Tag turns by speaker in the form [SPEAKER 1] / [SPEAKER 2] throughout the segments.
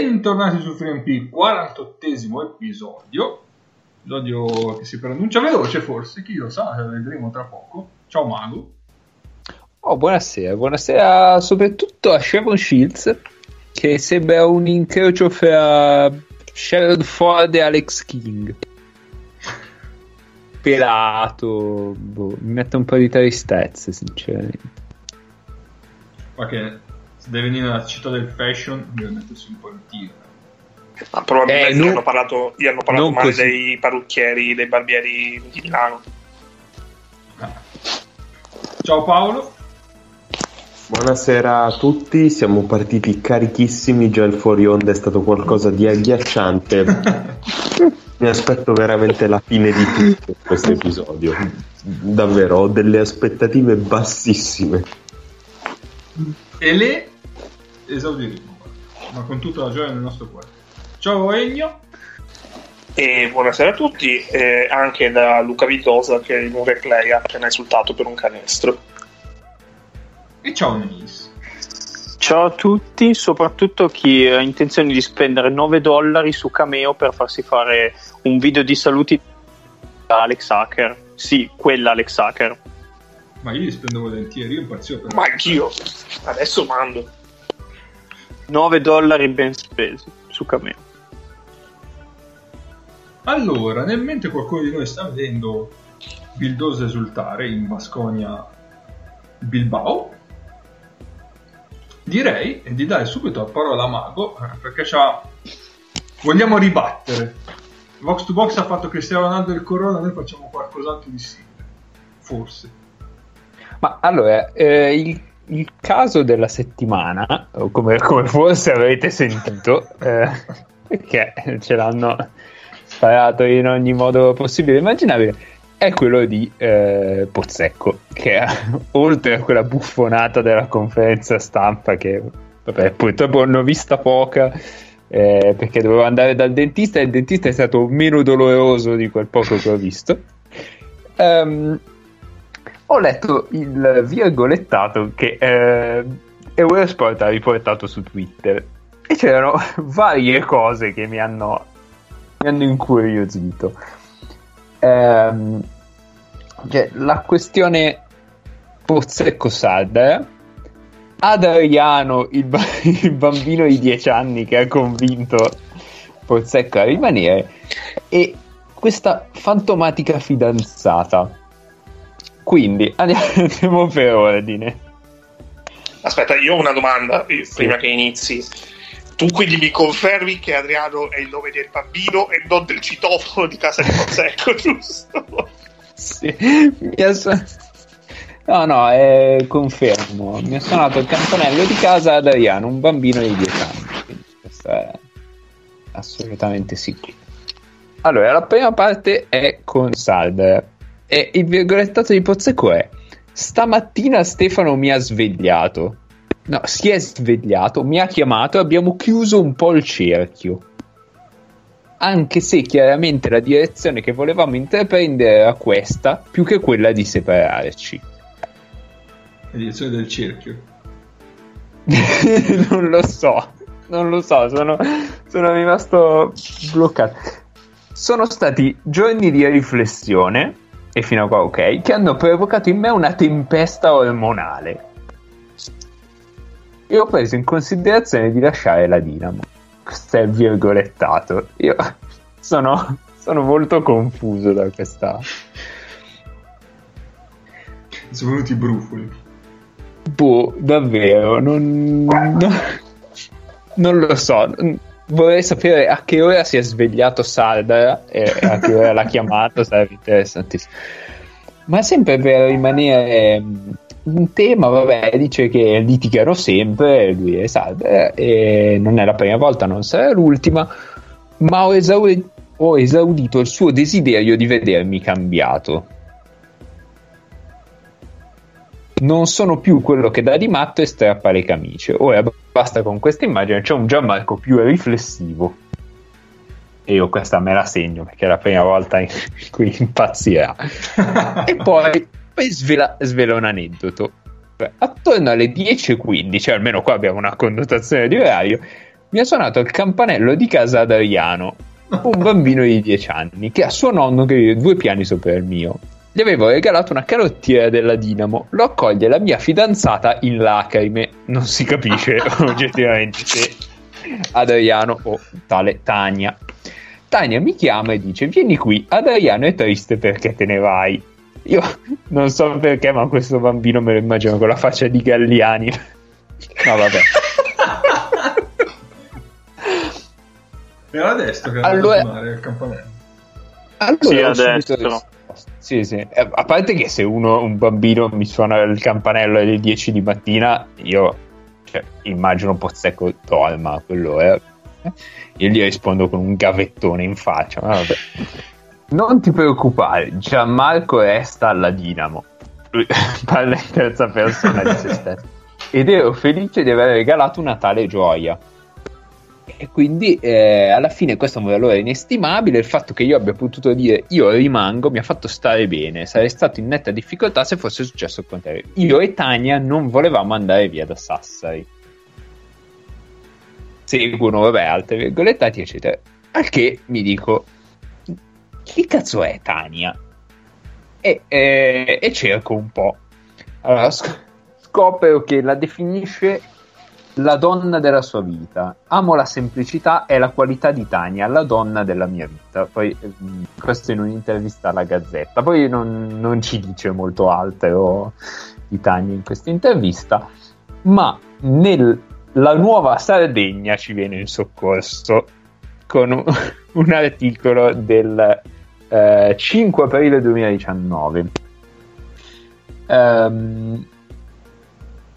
[SPEAKER 1] Bentornati su FreeMP, 48esimo episodio. Episodio che si pronuncia veloce forse, chi lo sa, vedremo tra poco. Ciao Mago.
[SPEAKER 2] Oh, buonasera, buonasera soprattutto a Sharon Shields, che sembra un incrocio fra Sharon Ford e Alex King. Pelato, boh, mi mette un po' di tristezza, sinceramente.
[SPEAKER 1] Che deve venire dalla città del fashion, deve mettersi un po' in tiro.
[SPEAKER 3] Ma probabilmente
[SPEAKER 2] Eh,
[SPEAKER 3] gli
[SPEAKER 2] non-
[SPEAKER 3] hanno parlato, gli hanno parlato male
[SPEAKER 2] così.
[SPEAKER 3] dei parrucchieri, dei barbieri di Milano.
[SPEAKER 1] Ciao Paolo.
[SPEAKER 4] Buonasera a tutti, siamo partiti carichissimi, già il fuori onda è stato qualcosa di agghiacciante. Mi aspetto veramente la fine di tutto questo episodio. Davvero, ho delle aspettative bassissime.
[SPEAKER 1] E le esaudiremo, ma con tutta la gioia nel nostro cuore. Ciao Egno.
[SPEAKER 3] E buonasera a tutti, e anche da Luca Vitosa che in un replay ha appena insultato per un canestro.
[SPEAKER 1] E ciao Neis.
[SPEAKER 5] Ciao a tutti, soprattutto chi ha intenzione di spendere 9 dollari su Cameo per farsi fare un video di saluti da Alex Hacker. Sì, quella Alex Hacker.
[SPEAKER 1] Ma io li spendo volentieri, io impazzivo per
[SPEAKER 3] Ma anch'io, adesso mando.
[SPEAKER 5] 9 dollari ben spesi su Cameo.
[SPEAKER 1] Allora, nel mentre qualcuno di noi sta vedendo Bildosa esultare in Basconia Bilbao, direi di dare subito la parola a Mago eh, perché c'ha... vogliamo ribattere. Vox to Box ha fatto Cristiano Ronaldo il Corona, noi facciamo qualcos'altro di simile. Forse.
[SPEAKER 2] Ma allora, eh, il, il caso della settimana, come, come forse avrete sentito, eh, perché ce l'hanno sparato in ogni modo possibile e immaginabile, è quello di eh, Pozzecco, che oltre a quella buffonata della conferenza stampa che vabbè, purtroppo ne ho vista poca, eh, perché dovevo andare dal dentista e il dentista è stato meno doloroso di quel poco che ho visto. Ehm, ho letto il virgolettato che eh, Eurosport ha riportato su Twitter e c'erano varie cose che mi hanno, mi hanno incuriosito. Ehm, cioè, la questione Pozzecco Sardara, Adriano, il, ba- il bambino di 10 anni che ha convinto Pozzecco a rimanere, e questa fantomatica fidanzata. Quindi andiamo, per ordine.
[SPEAKER 3] Aspetta, io ho una domanda io- prima che inizi. Tu quindi mi confermi che Adriano è il nome del bambino e non del citofono di casa di Pozzecco, giusto?
[SPEAKER 2] Sì, mi ha su- No, no, eh, confermo. Mi ha suonato il campanello di casa ad Adriano, un bambino di 10 anni. Quindi questo è assolutamente sicuro. Allora, la prima parte è con Salder. E il virgolettato di Pozzecco è Stamattina Stefano mi ha svegliato. No, si è svegliato, mi ha chiamato e abbiamo chiuso un po' il cerchio. Anche se chiaramente la direzione che volevamo intraprendere era questa, più che quella di separarci.
[SPEAKER 1] La direzione del cerchio.
[SPEAKER 2] non lo so, non lo so, sono, sono rimasto bloccato. Sono stati giorni di riflessione, e fino a qua ok, che hanno provocato in me una tempesta ormonale. E ho preso in considerazione di lasciare la Dinamo. Questo è virgolettato. Io sono, sono molto confuso da questa...
[SPEAKER 1] Sono venuti i brufoli.
[SPEAKER 2] Boh, davvero, non, non, non lo so. Vorrei sapere a che ora si è svegliato Sardara e a che ora l'ha chiamato, sarebbe interessantissimo. Ma sempre per rimanere mm, in tema, vabbè, dice che litigano sempre, lui e Sardara, e non è la prima volta, non sarà l'ultima, ma ho, esauri- ho esaudito il suo desiderio di vedermi cambiato. Non sono più quello che dà di matto e strappa le camicie. Ora basta con questa immagine, c'è un Gianmarco più riflessivo. E io questa me la segno perché è la prima volta in cui impazzirà. e poi, poi svela, svela un aneddoto. Attorno alle 10.15, almeno qua abbiamo una connotazione di orario, mi ha suonato il campanello di casa ad Adriano, un bambino di 10 anni, che ha suo nonno che vive due piani sopra il mio. Gli avevo regalato una carottiera della Dinamo, lo accoglie la mia fidanzata in lacrime, non si capisce oggettivamente se Adriano o tale Tania. Tania mi chiama e dice vieni qui, Adriano è triste perché te ne vai. Io non so perché, ma questo bambino me lo immagino con la faccia di Galliani. No, vabbè.
[SPEAKER 1] Era a destra che
[SPEAKER 2] Allora-
[SPEAKER 1] allora... suonare il campanello.
[SPEAKER 2] Allora,
[SPEAKER 5] Sì,
[SPEAKER 2] ho
[SPEAKER 5] a
[SPEAKER 2] subito
[SPEAKER 5] destra.
[SPEAKER 2] Sì, sì. Eh, A parte che se uno, un bambino mi suona il campanello alle 10 di mattina, io cioè, immagino Pozzecco dorma, quello è. Io gli rispondo con un gavettone in faccia. ma vabbè. Non ti preoccupare, Gianmarco resta alla Dinamo. Lui parla in terza persona di se stesso. Ed ero felice di aver regalato una tale gioia. E quindi eh, alla fine questo è un valore inestimabile. Il fatto che io abbia potuto dire io rimango mi ha fatto stare bene. Sarei stato in netta difficoltà se fosse successo il contrario. Io e Tania non volevamo andare via da Sassari. Seguono, vabbè, altre virgolettati, eccetera. Al che mi dico: Chi cazzo è Tania? E, eh, e cerco un po'. Allora, sc- scopro che la definisce la donna della sua vita. Amo la semplicità e la qualità di Tania, la donna della mia vita. Poi, ehm, questo in un'intervista alla Gazzetta. Poi non, non ci dice molto altro di Tania in questa intervista, ma nella nuova Sardegna ci viene in soccorso con un, un articolo del eh, 5 aprile 2019. Ehm,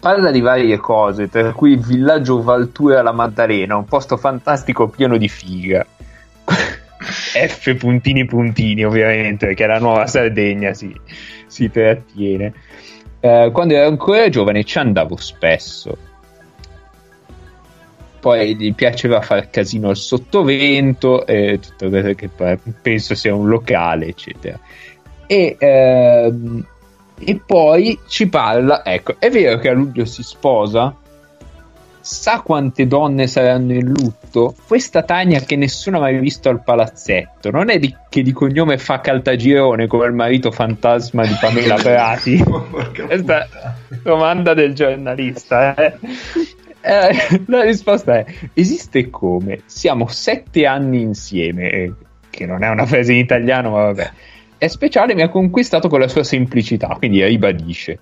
[SPEAKER 2] parla di varie cose, tra cui il villaggio Valtura la Maddalena, un posto fantastico pieno di figa. F puntini puntini, ovviamente, perché la nuova Sardegna si, si trattiene. Eh, quando ero ancora giovane ci andavo spesso. Poi gli piaceva far casino al sottovento, e tutto quello che penso sia un locale, eccetera. E, ehm, e poi ci parla, ecco, è vero che a luglio si sposa? Sa quante donne saranno in lutto? Questa Tania che nessuno ha mai visto al palazzetto, non è di, che di cognome fa Caltagirone come il marito fantasma di Pamela Prati? Questa domanda del giornalista. eh. Eh, la risposta è: esiste come? Siamo sette anni insieme, eh, che non è una frase in italiano, ma vabbè. È speciale, mi ha conquistato con la sua semplicità, quindi ribadisce.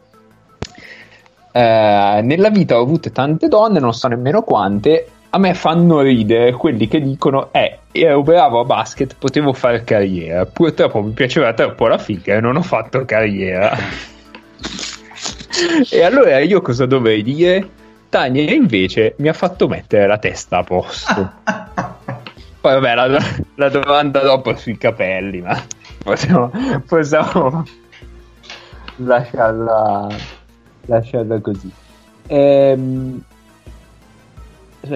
[SPEAKER 2] Eh, nella vita ho avuto tante donne, non so nemmeno quante. A me fanno ridere quelli che dicono: Eh, ero bravo a basket, potevo fare carriera. Purtroppo mi piaceva troppo la figa e non ho fatto carriera. e allora io cosa dovrei dire? Tania invece mi ha fatto mettere la testa a posto. Poi vabbè, la, la domanda dopo è sui capelli, ma possiamo, possiamo lasciarla, lasciarla così. Ehm,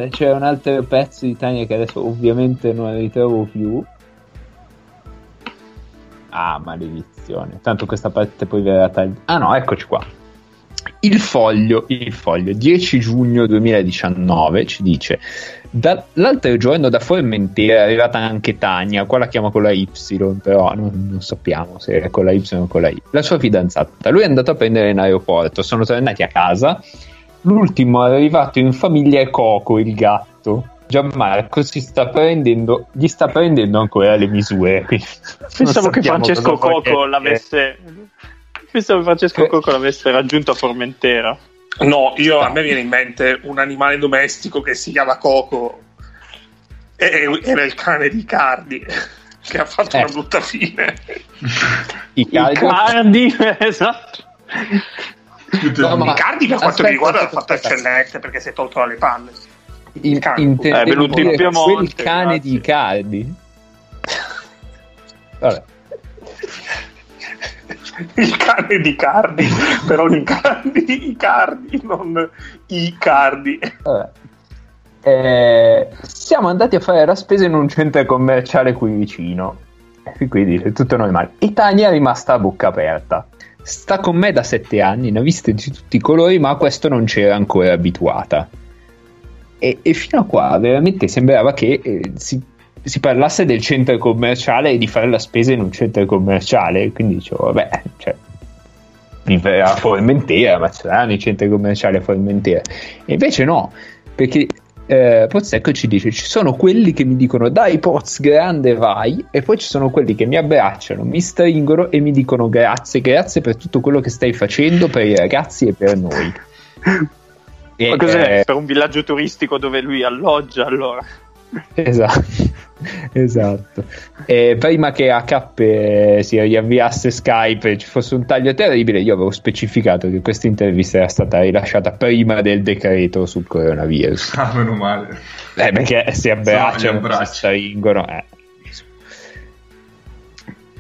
[SPEAKER 2] c'è un altro pezzo di Tania che adesso ovviamente non ritrovo più. Ah, maledizione. Tanto questa parte poi verrà tagliata. Ah no, eccoci qua. Il foglio, il foglio, 10 giugno 2019 ci dice "Da- l'altro giorno da Formentera è arrivata anche Tania, qua la chiama con la Y, però non, non sappiamo se è con la Y o con la I. La sua fidanzata. Lui è andato a prendere in aeroporto, sono tornati a casa. L'ultimo arrivato in famiglia è Coco, il gatto. Gianmarco si sta prendendo, gli sta prendendo ancora le misure.
[SPEAKER 5] Pensavo che Francesco Coco l'avesse. Pensavo Francesco Coco l'avesse raggiunto a Formentera.
[SPEAKER 3] No, io, a me viene in mente un animale domestico che si chiama Coco. E, era il cane di Cardi che ha fatto
[SPEAKER 2] Eh.
[SPEAKER 3] una brutta fine.
[SPEAKER 2] I
[SPEAKER 5] Icardi, esatto.
[SPEAKER 2] No, ma-
[SPEAKER 3] Cardi, per quanto
[SPEAKER 2] aspetta,
[SPEAKER 3] mi riguarda, l'ha
[SPEAKER 2] aspetta.
[SPEAKER 3] eccellente perché si è tolto dalle palle.
[SPEAKER 2] In,
[SPEAKER 3] cane.
[SPEAKER 2] intendevo
[SPEAKER 5] È venuto in Piemonte,
[SPEAKER 2] quel cane
[SPEAKER 5] grazie.
[SPEAKER 2] di Icardi. Vabbè.
[SPEAKER 3] Il cane di Cardi, però i cardi, i cardi, non i cardi.
[SPEAKER 2] Vabbè. Eh, siamo andati a fare la spesa in un centro commerciale qui vicino. Quindi tutto normale. E Tania è rimasta a bocca aperta. Sta con me da sette anni, ne ha viste di tutti i colori, ma a questo non c'era ancora abituata. e, e fino a qua veramente sembrava che eh, si, si, parlasse del centro commerciale e di fare la spesa in un centro commerciale. Quindi dicevo, vabbè, cioè, a Formentera, ma saranno i centri commerciali a Formentera. E invece no, perché eh, Pozzecco ci dice ci sono quelli che mi dicono dai Poz grande vai e poi ci sono quelli che mi abbracciano mi stringono e mi dicono grazie grazie per tutto quello che stai facendo per i ragazzi e per noi
[SPEAKER 5] e, ma cos'è eh, per un villaggio turistico dove lui alloggia allora
[SPEAKER 2] esatto esatto. E prima che eh, si riavviasse Skype e ci fosse un taglio terribile, io avevo specificato che questa intervista era stata rilasciata prima del decreto sul coronavirus.
[SPEAKER 1] Ah, meno male.
[SPEAKER 2] Eh, perché si abbracciano, si stringono. Eh.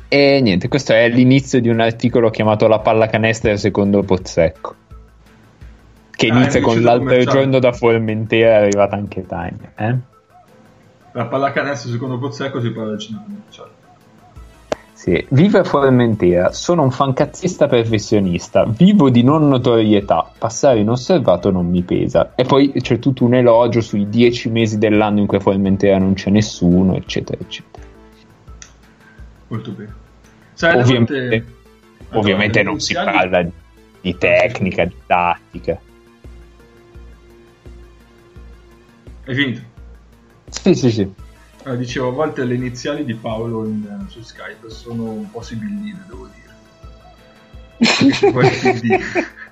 [SPEAKER 2] E niente, questo è l'inizio di un articolo chiamato La pallacanestro secondo Pozzecco. Che ah, inizia con l'altro giorno da Formentera è arrivata anche Time. Eh?
[SPEAKER 1] La pallacanestro secondo Pozzecco si parla del cinema certo.
[SPEAKER 2] Sì. Vive a Formentera, sono un fancazzista professionista, vivo di non notorietà, passare inosservato non mi pesa. E poi c'è tutto un elogio sui dieci mesi dell'anno in cui a Formentera non c'è nessuno, eccetera, eccetera.
[SPEAKER 1] Molto bene.
[SPEAKER 2] Sai, ovviamente, volte... ovviamente non si parla di tecnica, di tattica.
[SPEAKER 1] Hai finito?
[SPEAKER 2] Sì, sì, sì.
[SPEAKER 1] Eh, dicevo, a volte le iniziali di Paolo in, uh, su Skype sono un po' sibilline, devo dire.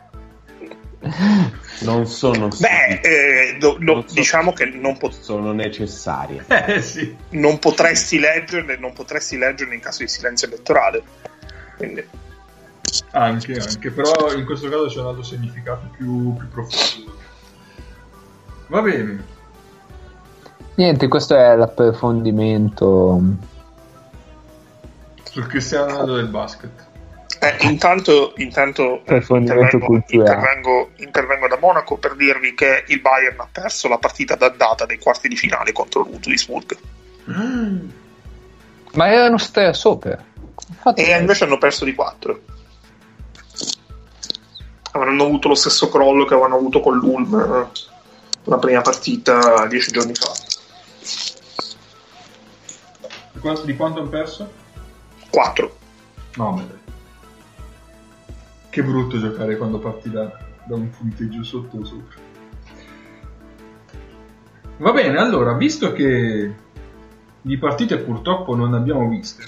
[SPEAKER 4] non sono
[SPEAKER 3] beh eh, do, do, non so, diciamo che non pot-
[SPEAKER 4] sono necessarie
[SPEAKER 1] eh, sì.
[SPEAKER 3] non potresti leggerle non potresti leggerle in caso di silenzio elettorale Quindi.
[SPEAKER 1] anche anche però in questo caso c'è un altro significato più, più profondo va bene
[SPEAKER 2] Niente, questo è l'approfondimento
[SPEAKER 1] sul Cristiano Ronaldo del basket.
[SPEAKER 3] Eh, intanto, intanto intervengo, intervengo, intervengo, da Monaco per dirvi che il Bayern ha perso la partita d'andata dei quarti di finale contro l'Udwisburg.
[SPEAKER 2] Mm. Ma erano stai sopra.
[SPEAKER 3] Infatti e invece hanno perso di 4. Avranno avuto lo stesso crollo che avevano avuto con l'Ulm eh, la prima partita dieci giorni fa.
[SPEAKER 1] Di quanto hanno perso?
[SPEAKER 3] 4.
[SPEAKER 1] No, ma dai. Che brutto giocare quando parti da, da un punteggio sotto o sopra. Va bene, allora, visto che di partite purtroppo non abbiamo viste,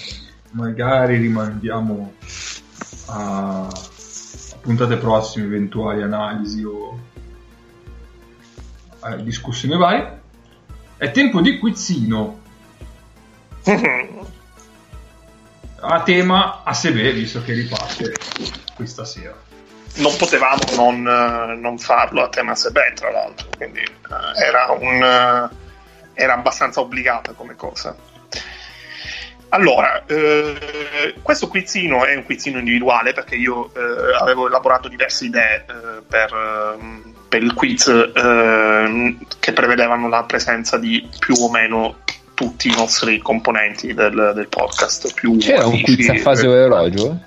[SPEAKER 1] magari rimandiamo a, a puntate prossime eventuali analisi o discussioni varie. È tempo di quizzino. a tema a Sebe, visto che riparte questa sera.
[SPEAKER 3] Non potevamo non, non farlo a tema Sebe, tra l'altro, quindi uh, era, un, uh, era abbastanza obbligata come cosa. Allora, eh, questo quizzino è un quizzino individuale perché io eh, avevo elaborato diverse idee eh, per, ehm, per, il quiz che prevedevano la presenza di più o meno tutti i nostri componenti del, del podcast. Più
[SPEAKER 2] C'era amici, un quiz a fase orologio?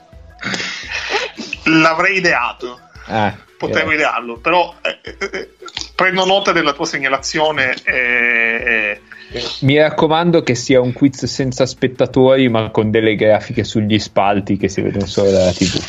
[SPEAKER 3] L'avrei ideato. Ah, Potevo yeah. idearlo, però eh, eh, eh, prendo nota della tua segnalazione e...
[SPEAKER 2] Mi raccomando che sia un quiz senza spettatori, ma con delle grafiche sugli spalti che si vedono solo dalla TV.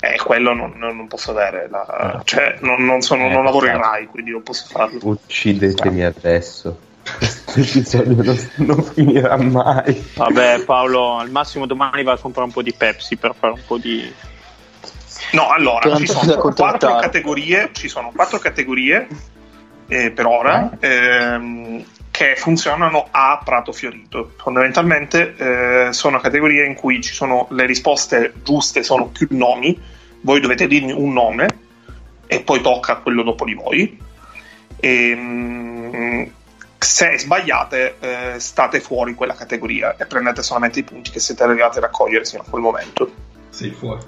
[SPEAKER 3] Eh, quello non, non posso avere, la, ah. cioè, non, non, sono, eh, non lavoro in. Rai, quindi non posso farlo.
[SPEAKER 4] Uccidetemi adesso. Questo episodio non, non, finirà mai.
[SPEAKER 5] Vabbè, Paolo, al massimo domani va a comprare un po' di Pepsi per fare un po' di.
[SPEAKER 3] No, allora ci sono quattro categorie. Ci sono quattro categorie eh, per ora eh. ehm, che funzionano a prato fiorito. Fondamentalmente eh, sono categorie in cui ci sono le risposte giuste, sono più nomi. Voi dovete dirmi un nome e poi tocca a quello dopo di voi. E, ehm, se sbagliate eh, state fuori quella categoria e prendete solamente i punti che siete arrivati a raccogliere fino a quel momento.
[SPEAKER 1] Sei fuori.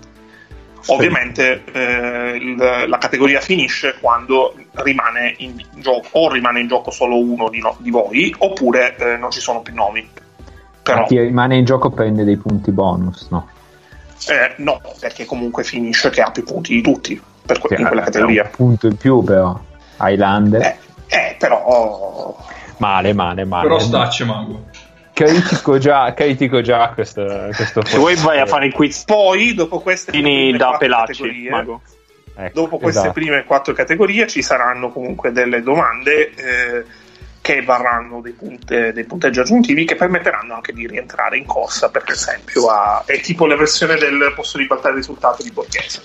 [SPEAKER 3] Ovviamente eh, il, la categoria finisce quando rimane in gioco, o rimane in gioco solo uno di, no, di voi, oppure eh, non ci sono più nomi.
[SPEAKER 2] Però, chi rimane in gioco prende dei punti bonus, no?
[SPEAKER 3] Eh, no, perché comunque finisce che ha più punti di tutti per que- in quella categoria.
[SPEAKER 2] Un punto in più, però. Highlander.
[SPEAKER 3] Eh, eh, però...
[SPEAKER 2] Male, male, male.
[SPEAKER 1] Però stacce mago.
[SPEAKER 2] Critico già, critico già questo, questo
[SPEAKER 5] Se vuoi vai a fare il quiz.
[SPEAKER 3] Poi, dopo queste prime
[SPEAKER 5] da
[SPEAKER 3] quattro
[SPEAKER 5] Pelacci,
[SPEAKER 3] categorie,
[SPEAKER 5] Mago.
[SPEAKER 2] Ecco,
[SPEAKER 3] dopo queste
[SPEAKER 2] esatto.
[SPEAKER 3] prime quattro categorie ci saranno comunque delle domande eh, che varranno dei, punte- dei punteggi aggiuntivi che permetteranno anche di rientrare in corsa per esempio a, è tipo la versione del posso ribaltare il risultato di Borghese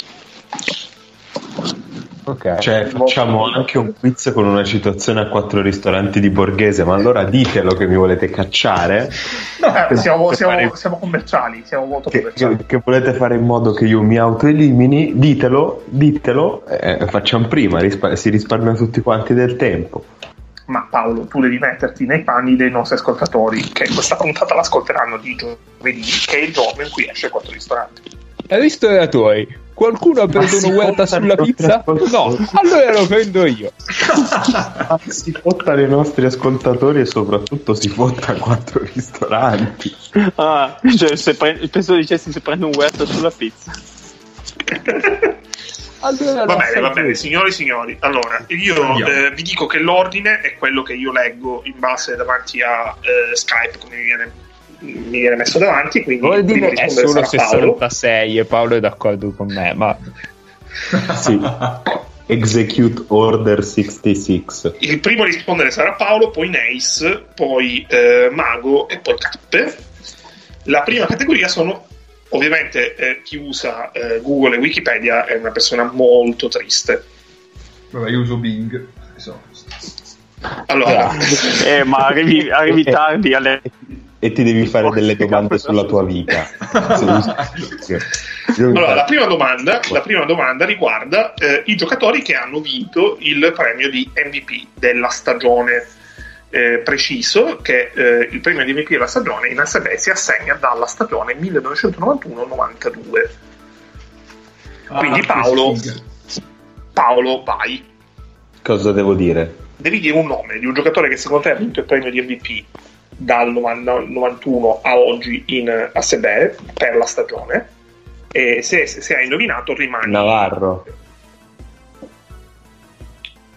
[SPEAKER 2] Ok.
[SPEAKER 4] Cioè, facciamo anche un quiz con una situazione a quattro ristoranti di Borghese, ma allora ditelo che mi volete cacciare.
[SPEAKER 3] Eh, siamo, siamo-
[SPEAKER 4] fare-
[SPEAKER 3] siamo commerciali siamo molto
[SPEAKER 4] Che,
[SPEAKER 3] commerciali
[SPEAKER 4] che- che volete fare in modo che io mi autoelimini, ditelo, ditelo, eh, facciamo prima, rispa- si risparmia tutti quanti del tempo.
[SPEAKER 3] ma Paolo tu devi metterti nei panni dei nostri ascoltatori che questa puntata l'ascolteranno di giovedì che è il giorno in cui esce quattro ristoranti
[SPEAKER 2] Ristoratori, qualcuno ha preso un'uerta
[SPEAKER 4] fottano
[SPEAKER 2] sulla pizza? No, allora lo prendo io.
[SPEAKER 4] Si fottano i nostri ascoltatori e soprattutto si fotta quattro ristoranti.
[SPEAKER 5] Ah, cioè, se pre- penso dicessi se prendo un huerto sulla pizza.
[SPEAKER 2] Allora
[SPEAKER 3] Va bene, va bene, signori e signori. Allora, io eh, vi dico che l'ordine è quello che io leggo in base davanti a eh, Skype, come mi viene, mi viene messo davanti. Quindi
[SPEAKER 2] Vuol dire è solo
[SPEAKER 3] sarà Paolo.
[SPEAKER 2] 66 e Paolo è d'accordo con me, ma
[SPEAKER 4] Sì. Execute Order 66.
[SPEAKER 3] Il primo a rispondere sarà Paolo, poi Neis, poi eh, Mago e poi Cappe. La prima categoria sono ovviamente eh, chi usa eh, Google e Wikipedia è una persona molto triste.
[SPEAKER 1] Vabbè, io uso Bing. Insomma.
[SPEAKER 3] Allora,
[SPEAKER 5] Eh, ma arrivi, arrivi tardi alle...
[SPEAKER 4] E ti devi fare delle domande sulla tua vita.
[SPEAKER 3] Allora, la prima domanda, la prima domanda riguarda eh, i giocatori che hanno vinto il premio di MVP della stagione eh, preciso, che eh, il premio di MVP della stagione in SB si assegna dalla stagione 1991-92. Quindi
[SPEAKER 1] Ah,
[SPEAKER 3] Paolo-
[SPEAKER 1] che figa.
[SPEAKER 3] Paolo, vai.
[SPEAKER 4] Cosa devo dire?
[SPEAKER 3] Devi dire un nome di un giocatore che secondo te ha vinto il premio di MVP dal 90 91 a oggi in ASB per la stagione. E se, se, se hai indovinato rimani
[SPEAKER 4] Navarro.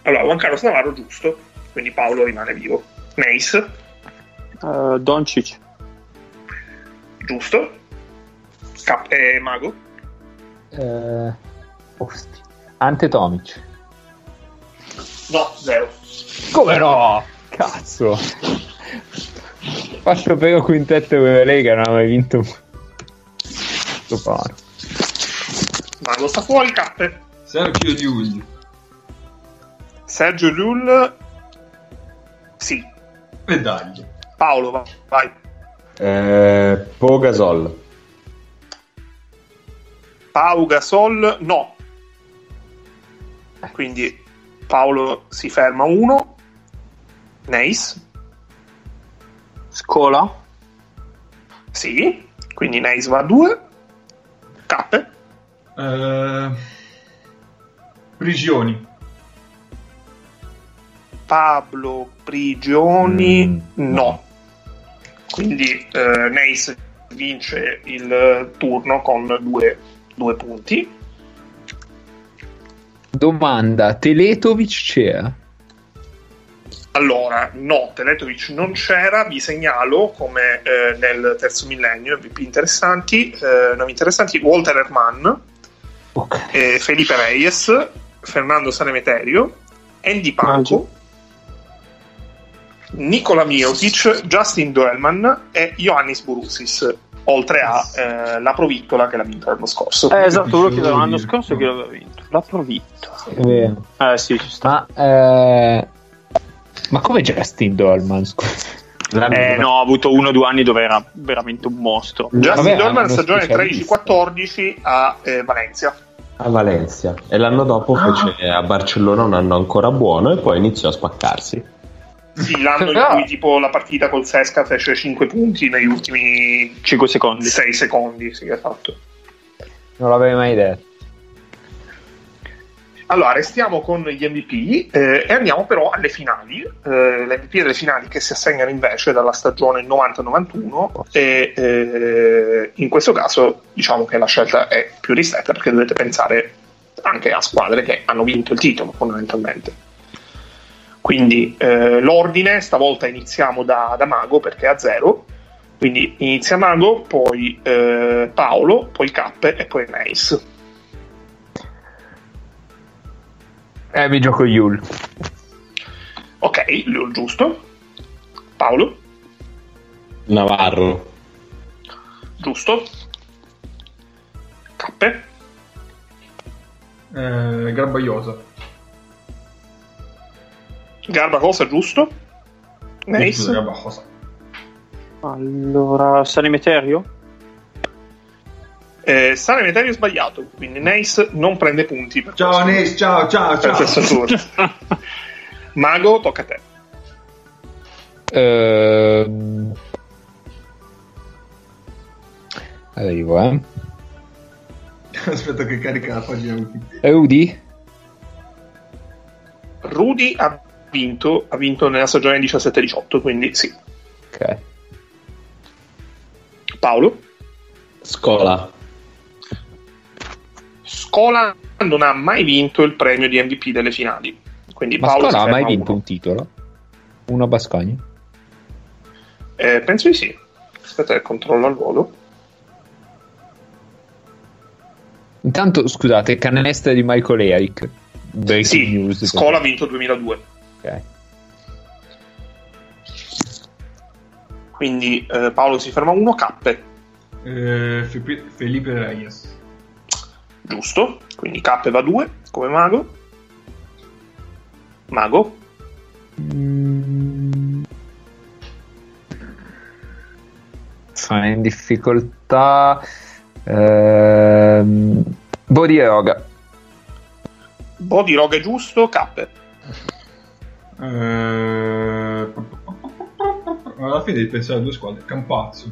[SPEAKER 3] Allora, Juan Carlos Navarro, giusto. Quindi Paolo rimane vivo. Mace,
[SPEAKER 5] Uh, Doncic.
[SPEAKER 3] giusto. Cap- eh, Mago,
[SPEAKER 2] eh, osti. Ante Tomic.
[SPEAKER 3] no, zero.
[SPEAKER 2] Come no? Cazzo. Faccio per quintetto con la Lega, non ha mai vinto un Stupano.
[SPEAKER 3] Mago sta fuori, Cappe.
[SPEAKER 1] Sergio Llull.
[SPEAKER 3] Sergio Lull, sì.
[SPEAKER 1] E dagli.
[SPEAKER 3] Paolo, va- vai.
[SPEAKER 4] Eh, Po Gasol.
[SPEAKER 3] Pau Gasol, no. Quindi Paolo si ferma uno. Neis,
[SPEAKER 5] Scola.
[SPEAKER 3] sì. Quindi Neis va a due. Cappe,
[SPEAKER 1] Eh, Prigioni.
[SPEAKER 3] Pablo Prigioni,
[SPEAKER 4] Mm,
[SPEAKER 3] no. Quindi eh, Neis vince il turno con due, due punti.
[SPEAKER 2] Domanda, Teletovic c'era?
[SPEAKER 3] Allora, no, Teletovic non c'era, vi segnalo come eh, nel terzo millennio, MVP interessanti, eh, nomi interessanti, Walter Herman,
[SPEAKER 2] Ok.
[SPEAKER 3] eh, Felipe Reyes, Fernando Sanemeterio, Andy Panco, Nicola Miotic, Justin Doelman e Ioannis Bourussis, oltre a eh, la Provittola che l'ha vinto l'anno scorso.
[SPEAKER 5] Eh, esatto, quello che
[SPEAKER 1] Devo
[SPEAKER 5] l'anno scorso che l'aveva vinto.
[SPEAKER 2] È vero.
[SPEAKER 5] Eh sì, ci sta.
[SPEAKER 2] Ma, eh, ma come Justin Dolman? scusa?
[SPEAKER 5] Eh no, ha avuto uno o due anni dove era veramente un mostro.
[SPEAKER 3] Justin
[SPEAKER 2] Vabbè,
[SPEAKER 3] Doelman,
[SPEAKER 2] hanno
[SPEAKER 3] stagione
[SPEAKER 2] specialista.
[SPEAKER 3] 13-14 a eh, Valencia.
[SPEAKER 4] A Valencia. E l'anno dopo fece a Barcellona un anno ancora buono e poi iniziò a spaccarsi.
[SPEAKER 3] Sì, l'anno in
[SPEAKER 2] Ah.
[SPEAKER 3] cui tipo la partita col Sesca fece 5 punti negli ultimi
[SPEAKER 5] 5 secondi.
[SPEAKER 3] 6 secondi, sì, esatto.
[SPEAKER 2] Non l'avevi mai detto.
[SPEAKER 3] Allora, restiamo con gli MVP eh, e andiamo però alle finali. Eh, le MVP delle finali che si assegnano invece dalla stagione 90-91 e eh, in questo caso diciamo che la scelta è più ristretta perché dovete pensare anche a squadre che hanno vinto il titolo fondamentalmente. Quindi eh, l'ordine, stavolta iniziamo da, da, Mago perché è a zero. Quindi inizia Mago, poi eh, Paolo, poi Cappe e poi Nace.
[SPEAKER 2] Eh, mi gioco Yul.
[SPEAKER 3] Ok, Yul giusto. Paolo?
[SPEAKER 4] Navarro.
[SPEAKER 3] Giusto. Cappe?
[SPEAKER 1] Eh, Garbagliosa.
[SPEAKER 3] Garba cosa, giusto?
[SPEAKER 1] Nice. Garba cosa.
[SPEAKER 5] Allora, Sanemeterio?
[SPEAKER 3] Eh, Sanemeterio sbagliato, quindi Nace non prende punti. Per
[SPEAKER 1] ciao Nace, ciao, ciao, ciao.
[SPEAKER 3] questo turno. Mago, tocca a te.
[SPEAKER 2] Ehm... Arrivo, eh.
[SPEAKER 1] Aspetta che carica la pagina
[SPEAKER 2] Rudy?
[SPEAKER 3] Rudy ha vinto, ha vinto nella stagione 17-18, quindi sì.
[SPEAKER 2] Ok.
[SPEAKER 3] Paolo?
[SPEAKER 4] Scola.
[SPEAKER 3] Scola non ha mai vinto il premio di MVP delle finali. Quindi
[SPEAKER 2] Ma
[SPEAKER 3] Paolo
[SPEAKER 2] Scola ha mai vinto
[SPEAKER 3] uno.
[SPEAKER 2] un titolo? Uno a Bascogna?
[SPEAKER 3] Eh, penso di sì. Aspetta che controllo al volo.
[SPEAKER 2] Intanto, scusate, cannestra di Michael Eric. Breaking
[SPEAKER 3] sì,
[SPEAKER 2] news.
[SPEAKER 3] Scola ha vinto 2002.
[SPEAKER 2] Ok.
[SPEAKER 3] Quindi eh, Paolo si ferma a 1, Cappe.
[SPEAKER 1] Eh, Felipe Reyes.
[SPEAKER 3] Giusto, quindi Cappe va 2 come mago. Mago.
[SPEAKER 2] Mm. Sono in difficoltà. Ehm... Body Roga.
[SPEAKER 3] Body Roga è giusto, Cappe.
[SPEAKER 1] Eh... Alla fine devi pensare a due squadre. Campazzo.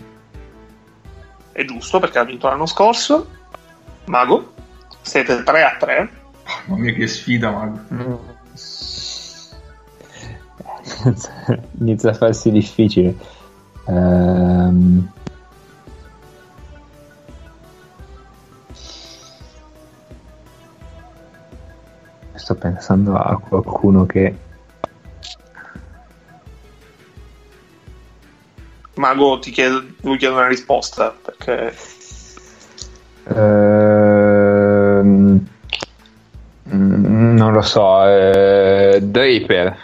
[SPEAKER 3] È giusto perché ha vinto l'anno scorso. Mago. Siete 3 a 3.
[SPEAKER 1] Mamma mia che sfida, Mago.
[SPEAKER 2] Inizia a farsi difficile. Ehm... Sto pensando a qualcuno che
[SPEAKER 3] Mago ti chiede, lui chiede una risposta perché
[SPEAKER 2] Ehm, mm, non lo so, eh, Draper.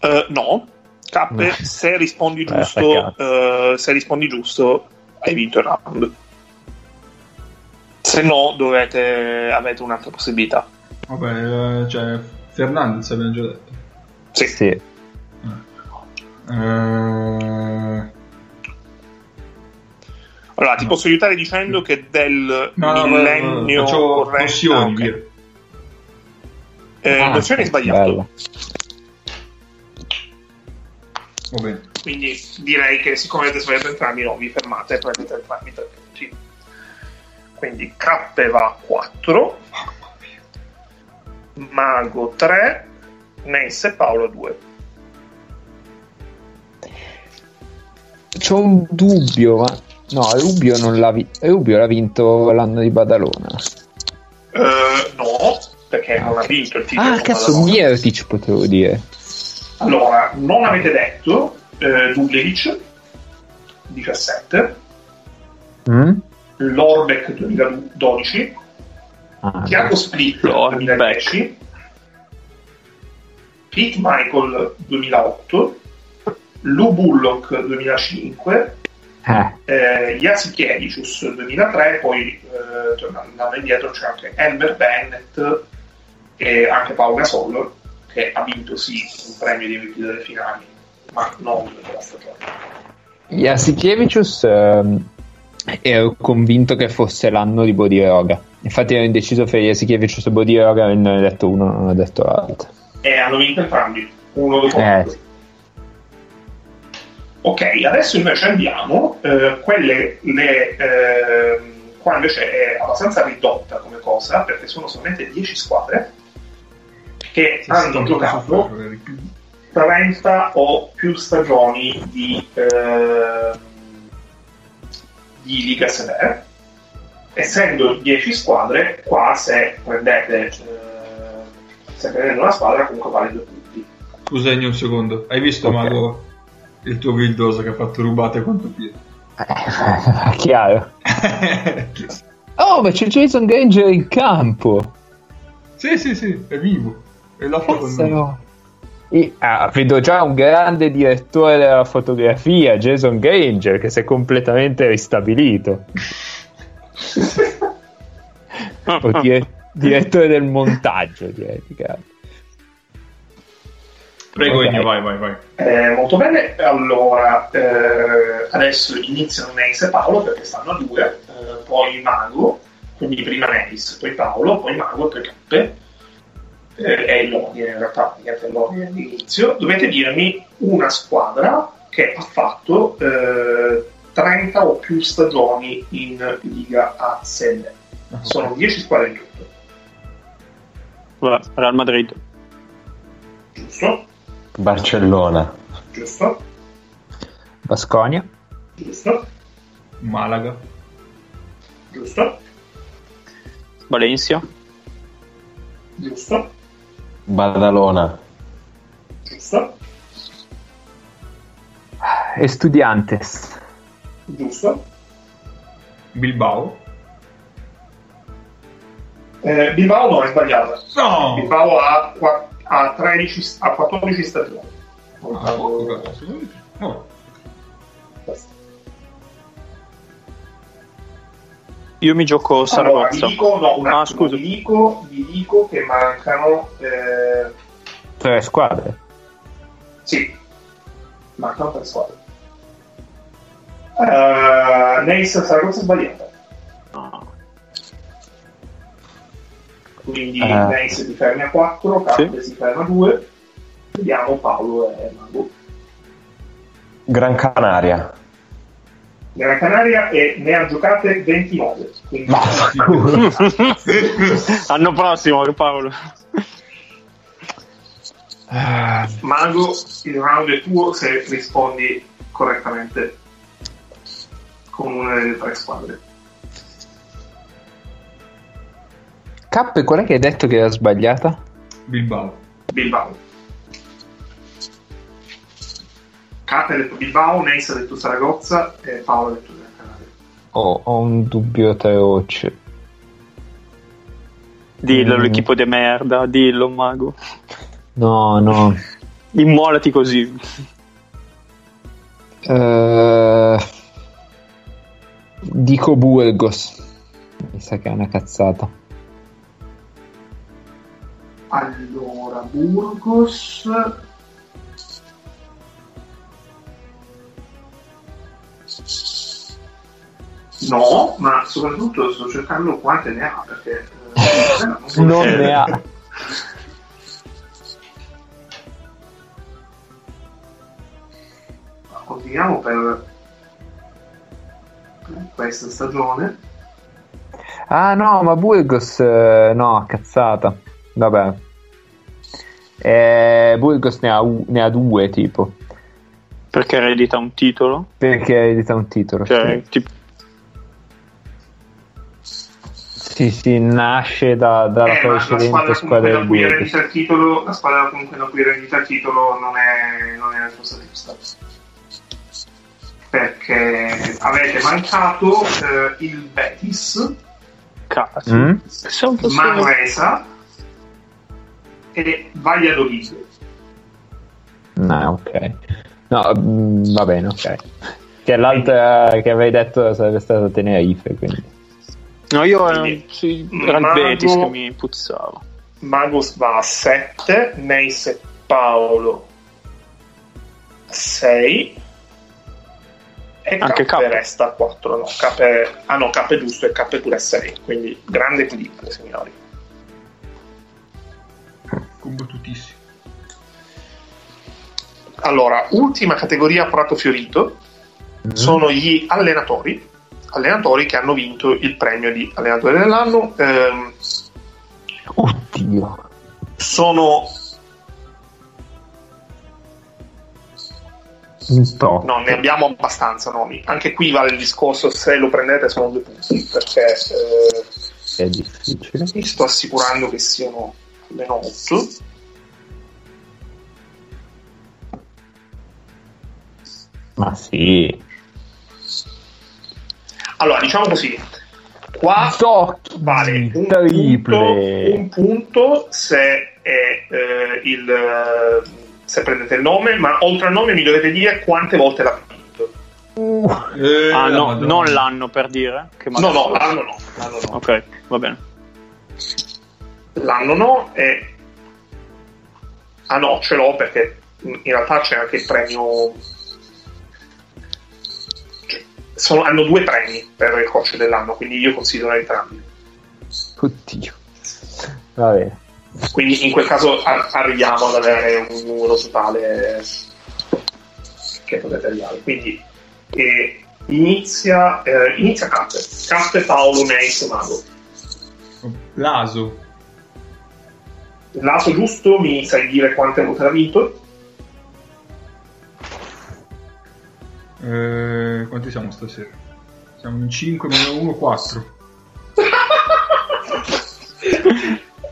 [SPEAKER 3] Eh, no, Cappe, se rispondi giusto, eh, se rispondi giusto, hai vinto il round. Se no, dovete, avete un'altra possibilità.
[SPEAKER 1] Vabbè, eh, cioè, Fernandez abbiamo già detto.
[SPEAKER 3] Sì.
[SPEAKER 2] Sì.
[SPEAKER 1] Eh,
[SPEAKER 3] Allora, ti posso aiutare dicendo che del
[SPEAKER 1] no, no,
[SPEAKER 3] millennio
[SPEAKER 1] faccio
[SPEAKER 3] corrente-
[SPEAKER 1] nozioni,
[SPEAKER 3] ah, ok.
[SPEAKER 1] via.
[SPEAKER 3] Eh,
[SPEAKER 2] Ah,
[SPEAKER 3] nozione è sbagliato.
[SPEAKER 2] bello.
[SPEAKER 3] Quindi direi che siccome avete sbagliato entrambi, no, vi fermate e prendete entrambi i tre punti. Quindi Cappe va a 4, Mago 3, Ness e Paolo 2.
[SPEAKER 2] C'ho un dubbio, ma no, Rubio non l'ha, vi- Rubio l'ha vinto l'anno di Badalona.
[SPEAKER 3] Eh, no, perché non ha vinto il titolo.
[SPEAKER 2] Ah, cazzo. Miertic potevo dire.
[SPEAKER 3] Allora, non avete detto eh, Dubljevic 17,
[SPEAKER 2] Mm?
[SPEAKER 3] Lorbeck 2012,
[SPEAKER 2] Ah,
[SPEAKER 3] Tiago Split
[SPEAKER 5] Lorbeck.
[SPEAKER 3] 2010, Pete Michael 2008, Lou Bullock 2005,
[SPEAKER 2] eh,
[SPEAKER 3] eh, Jasikevicius 2003, poi eh, tornando indietro c'è anche Elmer Bennett e anche Paolo Gasol che ha vinto sì un premio di MVP delle finali, ma non della stagione.
[SPEAKER 2] Jasikevicius ehm, ero convinto che fosse l'anno di Bodiroga. Infatti ero indeciso per Jasikevicius e Bodiroga e ne ho detto uno, non ho detto l'altro.
[SPEAKER 3] E hanno vinto entrambi, uno dopo
[SPEAKER 2] Eh,
[SPEAKER 3] l'altro. Ok, adesso invece andiamo, eh, quelle, le, ehm, qua invece è abbastanza ridotta come cosa, perché sono solamente 10 squadre che
[SPEAKER 1] Sì,
[SPEAKER 3] hanno giocato
[SPEAKER 1] posso fare.
[SPEAKER 3] 30 o più stagioni di, ehm, di Liga Sever. Essendo 10 squadre, qua se prendete eh, stai prendendo una squadra comunque vale due punti.
[SPEAKER 1] Scusami un secondo, hai visto okay. Mago il tuo Vildosa che ha fatto rubate quanto piede?
[SPEAKER 2] Eh, chiaro. oh, ma c'è Jason Granger in campo.
[SPEAKER 1] Sì, sì, sì, è vivo. È lotta con noi.
[SPEAKER 2] E, ah, vedo già un grande direttore della fotografia, Jason Granger, che si è completamente ristabilito. o dire, direttore del montaggio, direi.
[SPEAKER 1] Prego, okay. vai, vai, vai.
[SPEAKER 3] Eh, molto bene, allora eh, adesso iniziano Neis e Paolo perché stanno a due, eh, poi Mago, quindi prima Neis, poi Paolo, poi Mago e poi Cappe eh, è l'ordine in realtà, è l'ordine di inizio, dovete dirmi una squadra che ha fatto eh, 30 o più stagioni in Liga A Serie. Sono 10 squadre in tutto.
[SPEAKER 5] Real Madrid.
[SPEAKER 3] Giusto.
[SPEAKER 4] Barcellona.
[SPEAKER 3] Giusto.
[SPEAKER 2] Basconia.
[SPEAKER 3] Giusto.
[SPEAKER 1] Malaga.
[SPEAKER 3] Giusto.
[SPEAKER 5] Valencia.
[SPEAKER 3] Giusto.
[SPEAKER 4] Badalona.
[SPEAKER 3] Giusto.
[SPEAKER 2] Estudiantes.
[SPEAKER 3] Giusto.
[SPEAKER 1] Bilbao.
[SPEAKER 3] Eh, Bilbao no, è sbagliato.
[SPEAKER 1] No!
[SPEAKER 3] Bilbao ha, ha, 13, ha 14 stagioni.
[SPEAKER 1] Ah, no.
[SPEAKER 5] Io mi gioco Saragozza.
[SPEAKER 3] Allora, vi dico, no, ah, attimo, vi dico, vi dico che mancano eh...
[SPEAKER 2] tre squadre.
[SPEAKER 3] Sì, mancano tre squadre. Uh, Neis Saragozza sbagliata. No. Quindi uh. Neis ti fermi a 4, Cappe sì. si ferma a 2. Vediamo Paolo e Mago.
[SPEAKER 4] Gran Canaria.
[SPEAKER 3] Gran Canaria e ne ha giocate 29. Quindi...
[SPEAKER 5] Anno prossimo Paolo.
[SPEAKER 3] Mago, il round è tuo se rispondi correttamente con una delle tre squadre.
[SPEAKER 2] K, qual è che hai detto che era sbagliata?
[SPEAKER 1] Bilbao.
[SPEAKER 3] Bilbao. Cate ha detto Bilbao, Neis ha detto Saragozza e Paolo ha detto Gran Canaria.
[SPEAKER 2] Oh, ho un dubbio atroce.
[SPEAKER 5] Dillo, mm. l'equipo di merda, dillo, mago.
[SPEAKER 2] No, no.
[SPEAKER 5] Immolati così.
[SPEAKER 2] Uh, dico Burgos. Mi sa che è una cazzata.
[SPEAKER 3] Allora, Burgos No, ma soprattutto sto cercando quante ne ha perché
[SPEAKER 2] eh, non, non ne ha.
[SPEAKER 3] Continuiamo per, questa stagione.
[SPEAKER 2] Ah no, ma Burgos eh, no, cazzata. Vabbè. Eh, Burgos ne ha, ne ha due tipo.
[SPEAKER 5] Perché eredita un titolo?
[SPEAKER 2] Perché eredita un titolo.
[SPEAKER 5] Cioè, sì. tipo...
[SPEAKER 2] sì, sì, nasce da, dalla
[SPEAKER 3] eh, precedente squadra del cui eredita il titolo, La squadra comunque da cui eredita il titolo non è, non è la sua giusta. Perché avete mancato eh, il Betis,
[SPEAKER 5] Cazzo. Mm?
[SPEAKER 3] Manresa e Valladolid.
[SPEAKER 2] No, ok. No, mm, va bene, ok. Che l'altra che avevi detto sarebbe stata Tenerife, quindi.
[SPEAKER 5] No, io quindi, sì, era Mago, il Betis che mi puzzava.
[SPEAKER 3] Magus va a 7, Neis e Paolo 6 e Anche Cappe resta a 4. No, Cappe, ah no, è giusto e Cappe pure a 6, quindi grande equilibrio, signori.
[SPEAKER 1] Combattutissimo.
[SPEAKER 3] Allora, ultima categoria prato fiorito mm-hmm. sono gli allenatori, allenatori che hanno vinto il premio di allenatore dell'anno. Ehm,
[SPEAKER 2] Oddio.
[SPEAKER 3] Sono No, ne abbiamo abbastanza nomi. Anche qui vale il discorso, se lo prendete sono due punti, perché eh,
[SPEAKER 2] è difficile.
[SPEAKER 3] Vi sto assicurando che siano meno 8.
[SPEAKER 2] Ma sì.
[SPEAKER 3] Allora, diciamo così. Qua
[SPEAKER 2] Tocchi,
[SPEAKER 3] vale un punto, un punto se è eh, il eh, se prendete il nome, ma oltre al nome mi dovete dire quante volte l'ha vinto.
[SPEAKER 1] Eh,
[SPEAKER 5] ah, no, non l'anno per dire. Che
[SPEAKER 3] No, no, l'anno no. L'anno no.
[SPEAKER 5] Ok, va bene.
[SPEAKER 3] L'anno no e... Ah no, ce l'ho perché in realtà c'è anche il premio... cioè, sono- hanno due premi per il coach dell'anno, quindi io considero entrambi.
[SPEAKER 2] Oddio. Va bene.
[SPEAKER 3] Quindi in quel caso a- arriviamo ad avere un numero totale che potete arrivare. Quindi eh, inizia, eh, inizia Cappe. Cappe, Paolo, Neis, Mago.
[SPEAKER 1] Laso.
[SPEAKER 3] Il lato giusto mi sai dire quante volte ha vinto?
[SPEAKER 1] Eh, quanti siamo stasera? Siamo in 5 meno 1, 4.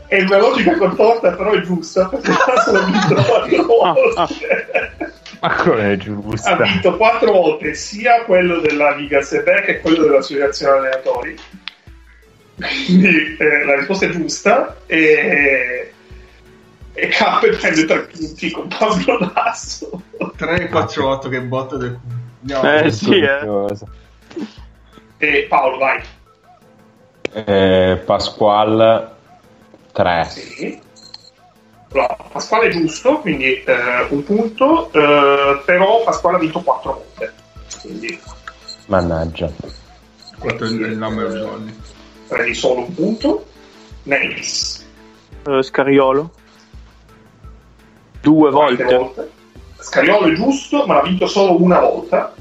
[SPEAKER 3] È una logica contorta, però è giusta, perché ha vinto quattro volte.
[SPEAKER 2] Ma come è
[SPEAKER 3] ha
[SPEAKER 2] giusta?
[SPEAKER 3] vinto quattro volte sia quello della Liga Sebe che quello dell'Associazione Allenatori. Quindi eh, la risposta è giusta e, e K prende tre punti con Pablo Lasso.
[SPEAKER 1] 3, 4, 8, che botta del culo. Andiamo
[SPEAKER 5] Eh, sì, eh.
[SPEAKER 3] E Paolo, vai.
[SPEAKER 4] Eh, Pasquale 3.
[SPEAKER 3] Sì. Allora, Pasquale è giusto, quindi eh, un punto, eh, però Pasquale ha vinto quattro volte. Quindi
[SPEAKER 4] Mannaggia.
[SPEAKER 1] Questo è il, numero Jolly.
[SPEAKER 3] prendi solo un punto. Nenis.
[SPEAKER 5] Eh, Scariolo. Due
[SPEAKER 3] Quante
[SPEAKER 5] volte.
[SPEAKER 3] Scariolo è giusto, ma l'ha vinto solo una volta,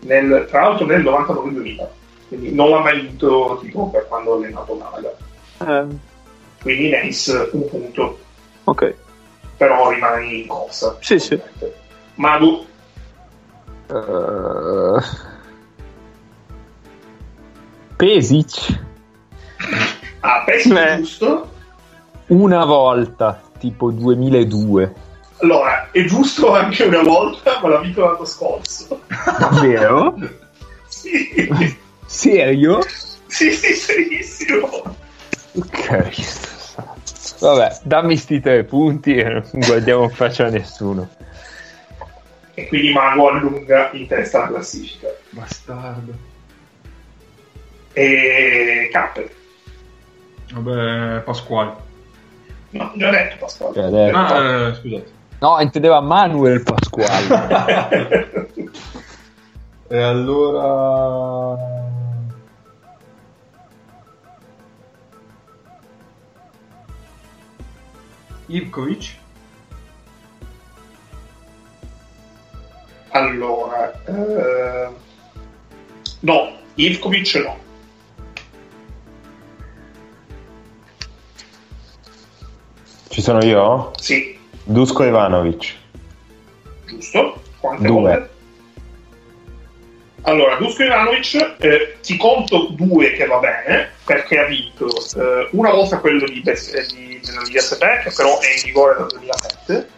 [SPEAKER 3] nel- tra l'altro nel 99-2000. Quindi non l'ha mai vinto tipo per quando ha allenato Malaga.
[SPEAKER 5] Eh,
[SPEAKER 3] Quindi Nenis un punto,
[SPEAKER 5] ok.
[SPEAKER 3] però rimani in corsa.
[SPEAKER 5] Sì, sì.
[SPEAKER 3] Mago,
[SPEAKER 2] Eh, Pesic
[SPEAKER 3] ah, Pesci è
[SPEAKER 5] Eh.
[SPEAKER 3] giusto.
[SPEAKER 2] una volta, tipo 2002.
[SPEAKER 3] Allora, è giusto anche una volta, ma l'ha vinto l'anno scorso.
[SPEAKER 2] Davvero?
[SPEAKER 3] sì,
[SPEAKER 2] Serio?
[SPEAKER 3] sì, sì, serissimo.
[SPEAKER 2] Ok. Vabbè, dammi sti tre punti e non guardiamo in faccia a nessuno.
[SPEAKER 3] E quindi Mago allunga in testa la classifica.
[SPEAKER 1] Bastardo.
[SPEAKER 3] E Cappe.
[SPEAKER 1] Vabbè, Pasquale.
[SPEAKER 3] No, già detto Pasquale.
[SPEAKER 4] Già detto.
[SPEAKER 1] Ah, eh, scusate.
[SPEAKER 2] No, intendeva Manuel Pasquale.
[SPEAKER 1] E allora... Ivkovic?
[SPEAKER 3] Allora, eh, no, Ivkovic no.
[SPEAKER 4] Ci sono io?
[SPEAKER 3] Sì,
[SPEAKER 4] Dusko Ivanovic.
[SPEAKER 3] giusto. Quante
[SPEAKER 4] Due.
[SPEAKER 3] volte? Allora, Dusko Ivanovic, eh, ti conto due che va bene, perché ha vinto eh, una volta quello di, Bes- eh, di, della SPE, che però è in vigore dal 2007,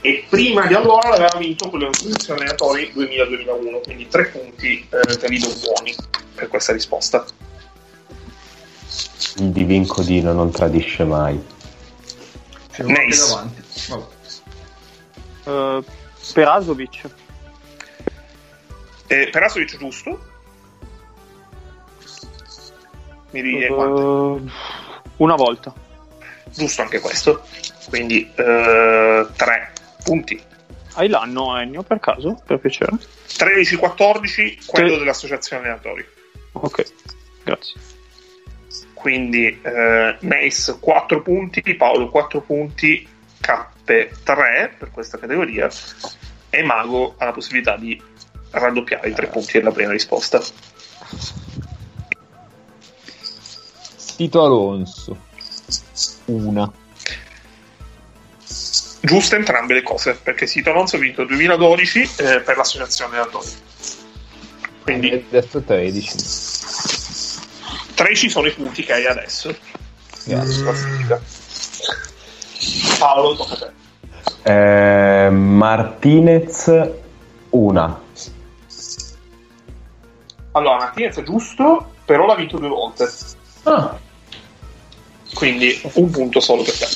[SPEAKER 3] e prima di allora l'aveva vinto quello dell'Associazione Allenatori 2000-2001, quindi tre punti eh, te li do buoni per questa risposta.
[SPEAKER 4] Il divin Codino non tradisce mai.
[SPEAKER 1] C'è uno
[SPEAKER 3] Nice.
[SPEAKER 1] davanti. Vabbè.
[SPEAKER 5] Eh, Perasovic.
[SPEAKER 3] Eh, Perasovic giusto? Mi dici
[SPEAKER 5] Eh,
[SPEAKER 3] quante?
[SPEAKER 5] una volta.
[SPEAKER 3] Giusto anche questo. Quindi eh, tre punti.
[SPEAKER 5] Hai l'anno Ennio per caso? Per piacere?
[SPEAKER 3] 13-14, quello
[SPEAKER 5] Sì.
[SPEAKER 3] dell'associazione allenatori.
[SPEAKER 5] Ok, grazie.
[SPEAKER 3] Quindi eh, Mace 4 punti, Paolo 4 punti, Cappe 3 per questa categoria e Mago ha la possibilità di raddoppiare i 3 punti della prima risposta.
[SPEAKER 2] Tito Alonso. Una.
[SPEAKER 3] Giuste entrambe le cose, perché Sito Alonso ha vinto il 2012 eh, per l'associazione allenatori. Quindi
[SPEAKER 2] Adesso 13.
[SPEAKER 3] 13 sono i punti che hai adesso.
[SPEAKER 2] Grazie.
[SPEAKER 3] Classifica. Paolo, tocca a te.
[SPEAKER 4] Eh, Martinez, una.
[SPEAKER 3] Allora, Martinez è giusto, però l'ha vinto due volte.
[SPEAKER 4] Ah.
[SPEAKER 3] Quindi un punto solo per te.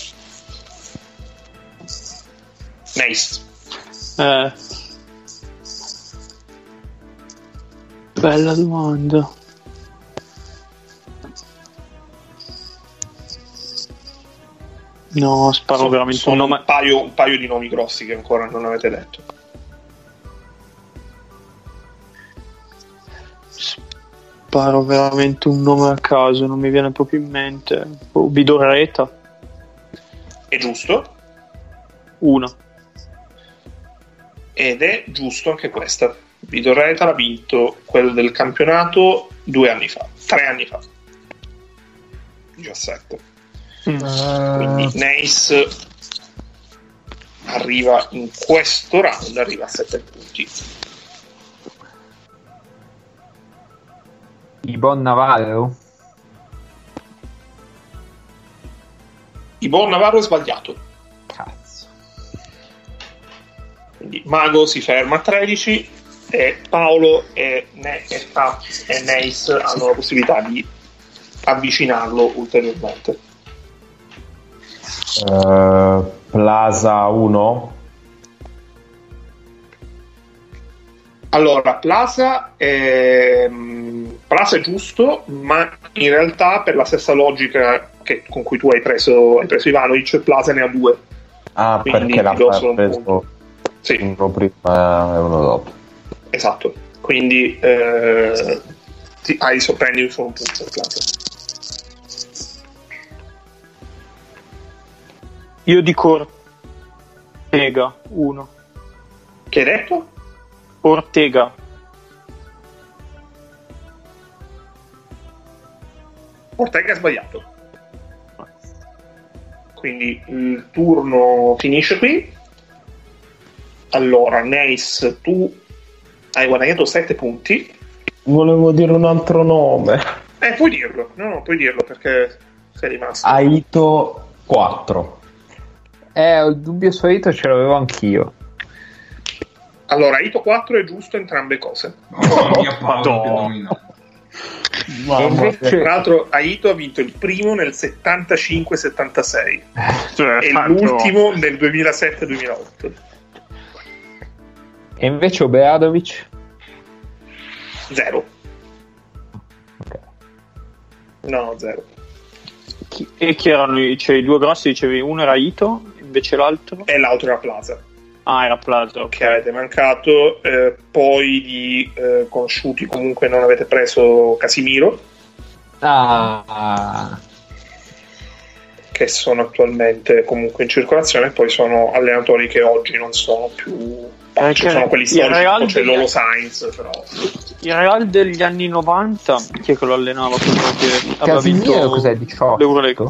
[SPEAKER 3] Nice.
[SPEAKER 5] Eh. Bella domanda. No, sparo
[SPEAKER 3] Sono-
[SPEAKER 5] veramente
[SPEAKER 3] sono
[SPEAKER 5] un
[SPEAKER 3] paio, un paio di nomi grossi che ancora non avete detto.
[SPEAKER 5] Sparo veramente un nome a caso, non mi viene proprio in mente. Oh, Bidorreta,
[SPEAKER 3] È giusto?
[SPEAKER 5] una.
[SPEAKER 3] Ed è giusto anche questa. Vidorreta l'ha vinto quello del campionato due anni fa, tre anni fa. 17. Quindi Nace arriva in questo round, arriva a 7 punti.
[SPEAKER 2] Ibon Navarro?
[SPEAKER 3] Ibon Navarro è sbagliato.
[SPEAKER 2] Cazzo.
[SPEAKER 3] Quindi Mago si ferma a 13 e Paolo e, ne- e Taz e Nace hanno la possibilità di avvicinarlo ulteriormente.
[SPEAKER 4] Eh, Plaza 1.
[SPEAKER 3] Allora, Plaza è, Plaza è giusto, ma in realtà per la stessa logica che- con cui tu hai preso, hai preso Ivanovic, Plaza ne ha due.
[SPEAKER 4] Ah,
[SPEAKER 3] Quindi
[SPEAKER 4] perché l'ha
[SPEAKER 3] un
[SPEAKER 4] preso
[SPEAKER 3] punto. Sì,
[SPEAKER 4] uno prima e uno dopo.
[SPEAKER 3] esatto. Quindi eh, ti, hai sorprendi solo un punto Plaza.
[SPEAKER 5] Io dico Ortega, uno.
[SPEAKER 3] Che hai detto?
[SPEAKER 5] Ortega,
[SPEAKER 3] Ortega è sbagliato. Quindi il turno finisce qui. Allora, Nace, tu hai guadagnato 7 punti.
[SPEAKER 4] Volevo dire un altro nome.
[SPEAKER 3] Eh, puoi dirlo. No, no, puoi dirlo perché sei rimasto.
[SPEAKER 4] Aito 4.
[SPEAKER 2] Eh, il dubbio solito ce l'avevo anch'io.
[SPEAKER 3] Allora, Ito 4 è giusto entrambe cose.
[SPEAKER 1] Mamma mia, Paolo,
[SPEAKER 2] invece-
[SPEAKER 3] Tra l'altro, Aito ha vinto il primo nel 75-76
[SPEAKER 5] cioè,
[SPEAKER 3] e
[SPEAKER 5] fatto-
[SPEAKER 3] l'ultimo nel 2007-2008.
[SPEAKER 2] E invece Obradovic?
[SPEAKER 3] Zero.
[SPEAKER 2] Ok.
[SPEAKER 3] No, zero.
[SPEAKER 5] Chi- E chi erano i, cioè, i due grossi? Dicevi uno era Ito, invece l'altro?
[SPEAKER 3] E l'altro era Plaza.
[SPEAKER 5] Ah, era Plaza, ok.
[SPEAKER 3] che avete mancato, eh, poi di eh, conosciuti comunque non avete preso Casimiro,
[SPEAKER 2] Ah,
[SPEAKER 3] che sono attualmente comunque in circolazione, poi sono allenatori che oggi non sono più...
[SPEAKER 5] Eh,
[SPEAKER 3] ci
[SPEAKER 5] che-
[SPEAKER 3] sono quelli storici,
[SPEAKER 5] Real
[SPEAKER 3] c'è
[SPEAKER 5] degli-
[SPEAKER 3] Lolo Sainz, però...
[SPEAKER 5] Il Real degli anni 90, chi è che lo allenava?
[SPEAKER 2] Casimiro
[SPEAKER 5] vinto
[SPEAKER 2] cos'è? 18?
[SPEAKER 5] l'Eurolega.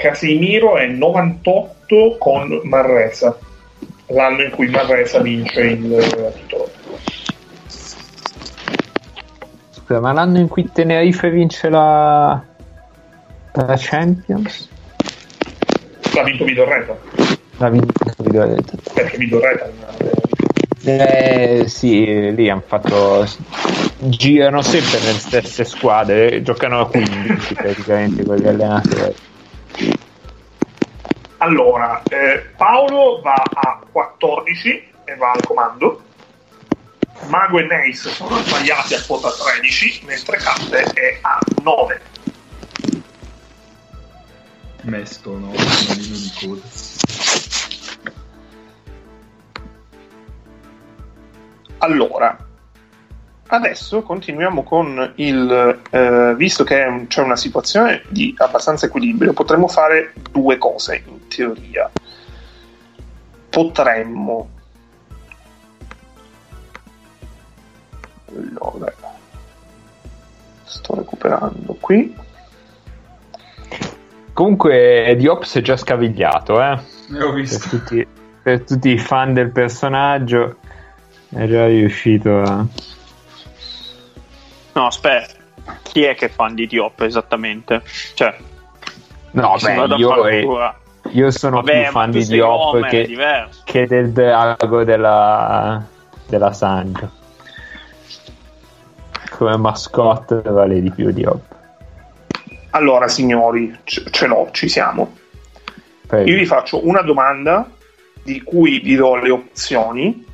[SPEAKER 3] Casimiro è 98 con Marresa, l'anno in cui Marresa vince il eh, titolo.
[SPEAKER 2] Scusa, ma l'anno in cui Tenerife vince la, la Champions?
[SPEAKER 3] L'ha vinto Vidorreta,
[SPEAKER 2] La vinto, vi ho detto.
[SPEAKER 3] perché Vidorreta.
[SPEAKER 2] Eh, sì, lì hanno fatto. Girano sempre nelle stesse squadre, giocano a 15 praticamente con gli allenatori.
[SPEAKER 3] Allora, eh, Paolo va a 14 e va al comando. Mago e Nace sono sbagliati a quota 13, mentre Cappe è a 9.
[SPEAKER 1] Mesto, no? Un malino di coda.
[SPEAKER 3] Allora, adesso continuiamo con il... eh, visto che un- c'è una situazione di abbastanza equilibrio, potremmo fare due cose in teoria. Potremmo... Allora, sto recuperando qui.
[SPEAKER 2] Comunque, Diop si è già scavigliato, eh?
[SPEAKER 1] Ne ho
[SPEAKER 2] Per
[SPEAKER 1] visto.
[SPEAKER 2] tutti, per tutti i fan del personaggio, è già riuscito a.
[SPEAKER 5] No, aspetta. Chi è che è fan di Diop esattamente? Cioè,
[SPEAKER 2] No, beh, io, eh, io, sono Vabbè, più fan di Diop che, che, del drago della, della Sanjo. Come mascotte vale di più Diop.
[SPEAKER 3] Allora, signori, ce l'ho, ci siamo. Prego. Io vi faccio una domanda di cui vi do le opzioni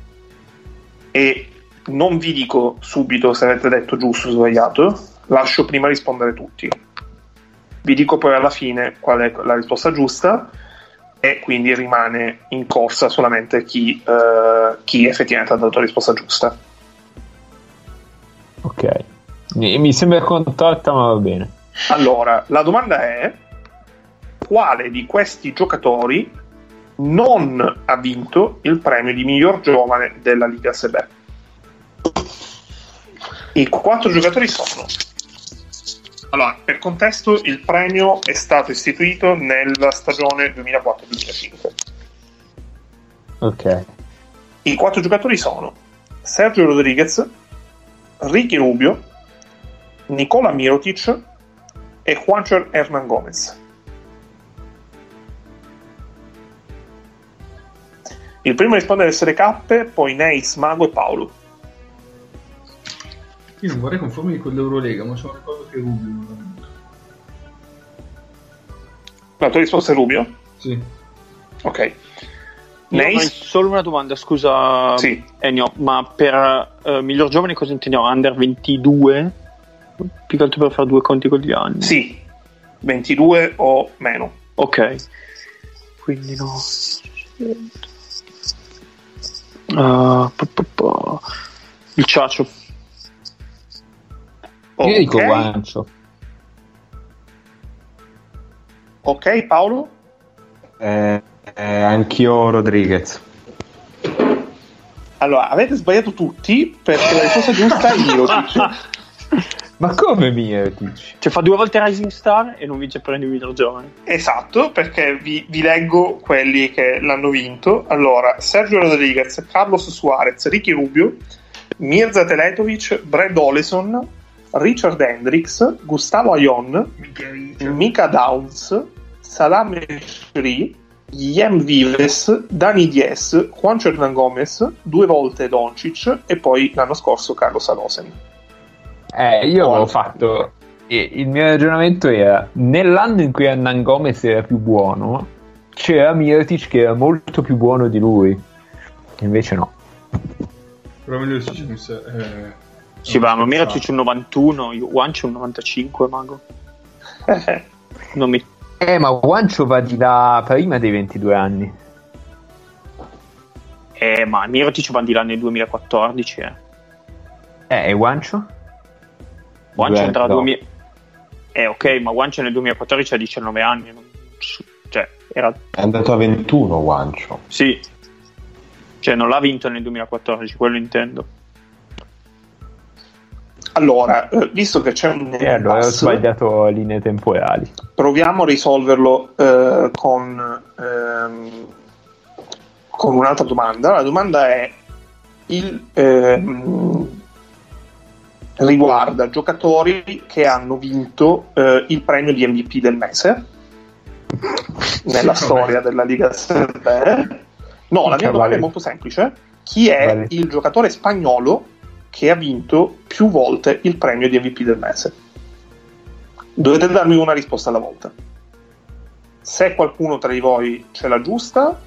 [SPEAKER 3] e non vi dico subito se avete detto giusto o sbagliato, lascio prima rispondere tutti. Vi dico poi alla fine qual è la risposta giusta e quindi rimane in corsa solamente chi, uh, chi effettivamente ha dato la risposta giusta.
[SPEAKER 2] Ok, mi sembra contatta ma va bene.
[SPEAKER 3] Allora, la domanda è quale di questi giocatori non ha vinto il premio di miglior giovane della Liga SB? I quattro giocatori sono allora, per contesto, il premio è stato istituito nella stagione 2004-2005.
[SPEAKER 2] Ok.
[SPEAKER 3] I quattro giocatori sono Sergio Rodriguez, Ricky Rubio, Nicola Mirotic e Juancho Hernan Gomez. Il primo a rispondere è essere Cappe, poi Neis, Mago e Paolo.
[SPEAKER 1] Io non vorrei conformarmi con l'Eurolega, ma c'è un ricordo che Rubio non ha vinto.
[SPEAKER 3] La tua risposta è Rubio?
[SPEAKER 1] Sì.
[SPEAKER 3] Ok.
[SPEAKER 5] Neis? Solo una domanda, scusa
[SPEAKER 3] sì.
[SPEAKER 5] Ennio, ma per uh, miglior giovane cosa intendiamo? Under 22? Più che altro per fare due conti con gli anni?
[SPEAKER 3] Sì, 22 o meno.
[SPEAKER 5] Ok. Quindi no. Uh. Il ciacio.
[SPEAKER 2] Okay. Io dico guancio.
[SPEAKER 3] Ok, Paolo?
[SPEAKER 4] Eh, eh, anch'io Rodriguez.
[SPEAKER 3] Allora, avete sbagliato tutti perché la risposta giusta è Mirotic.
[SPEAKER 2] Ma come Mirotic?
[SPEAKER 5] Cioè fa due volte Rising Star e non vince premio miglior giovane.
[SPEAKER 3] Esatto, perché vi, vi, leggo quelli che l'hanno vinto. Allora, Sergio Rodriguez, Carlos Suarez, Ricky Rubio, Mirza Teletovic, Brad Oleson, Richard Hendricks, Gustavo Ayon, Mika Downs, Salame Shri, Yem Vives, Dani Dies, Juan Hernan Gomez, due volte Doncic e poi l'anno scorso Carlo Salosen.
[SPEAKER 2] Eh, io avevo fatto. Il mio ragionamento era: nell'anno in cui Hernan Gomez era più buono, c'era Mirtic che era molto più buono di lui. Invece no.
[SPEAKER 1] Però fosse. Eh
[SPEAKER 5] sì, va, ma Miracic un 91, Wancho un 95, mago. non mi...
[SPEAKER 2] Eh, ma Wancho va di là prima dei 22 anni.
[SPEAKER 5] Eh, ma Mirotic va di là nel 2014, eh.
[SPEAKER 2] Eh, e Wancho?
[SPEAKER 5] Wancho entra nel 2000... Eh, ok, ma Wancho nel 2014 ha 19 anni. Non... Cioè, era...
[SPEAKER 4] È andato a 21 Wancho.
[SPEAKER 5] Sì. Cioè, non l'ha vinto nel 2014, quello intendo.
[SPEAKER 3] Allora, eh, visto che c'è un
[SPEAKER 2] eh, allora ho sbagliato linee temporali.
[SPEAKER 3] Proviamo a risolverlo eh, con, ehm, con, un'altra domanda. La domanda è il, ehm, riguarda giocatori che hanno vinto eh, il premio di MVP del mese nella storia della Liga Serie No, la mia domanda è molto semplice. Chi è vale. il giocatore spagnolo che ha vinto più volte il premio di MVP del mese. Dovete darmi una risposta alla volta. Se qualcuno tra di voi ce l'ha giusta,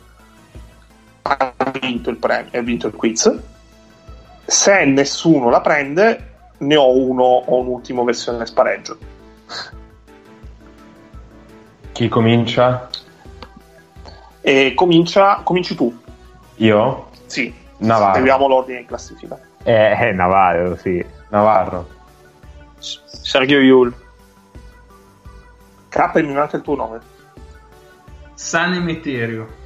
[SPEAKER 3] ha vinto il premio, ha vinto il quiz. Se nessuno la prende, ne ho uno o un'ultima versione spareggio.
[SPEAKER 4] Chi comincia?
[SPEAKER 3] E comincia, cominci tu.
[SPEAKER 4] Io?
[SPEAKER 3] Sì.
[SPEAKER 4] Navarro.
[SPEAKER 3] Seguiamo l'ordine in classifica.
[SPEAKER 2] Eh, eh, Navarro, sì.
[SPEAKER 4] Navarro.
[SPEAKER 5] Sergio Yul.
[SPEAKER 3] K, mi manca il tuo nome.
[SPEAKER 1] San Emeterio.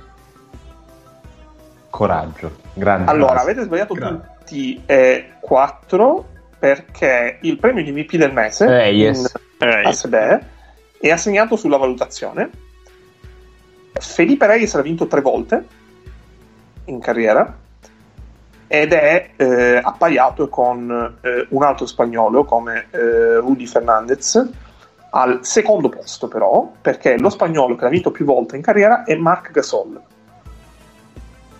[SPEAKER 4] Coraggio. Grande.
[SPEAKER 3] Allora, avete sbagliato Grande. tutti e quattro perché il premio di VP del mese
[SPEAKER 2] eh, yes.
[SPEAKER 3] in ASB è assegnato sulla valutazione. Felipe Reyes l'ha vinto tre volte in carriera ed è eh, appaiato con eh, un altro spagnolo come eh, Rudy Fernandez, Al secondo posto, però, perché lo spagnolo che l'ha vinto più volte in carriera è Marc Gasol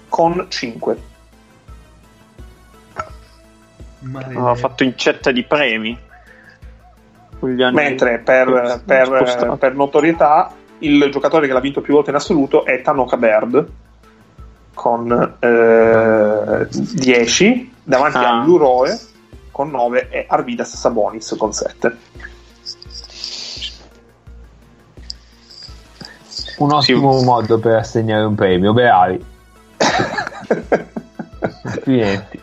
[SPEAKER 3] con 5.
[SPEAKER 5] Ha fatto incetta di premi.
[SPEAKER 3] Mentre per, per, per, notorietà il giocatore che l'ha vinto più volte in assoluto è Tanoka Bird con eh, 10 davanti ah. a Luroe con 9 e Arvidas Sabonis con 7.
[SPEAKER 2] Un ottimo sì. modo per assegnare un premio, bravi. Clienti.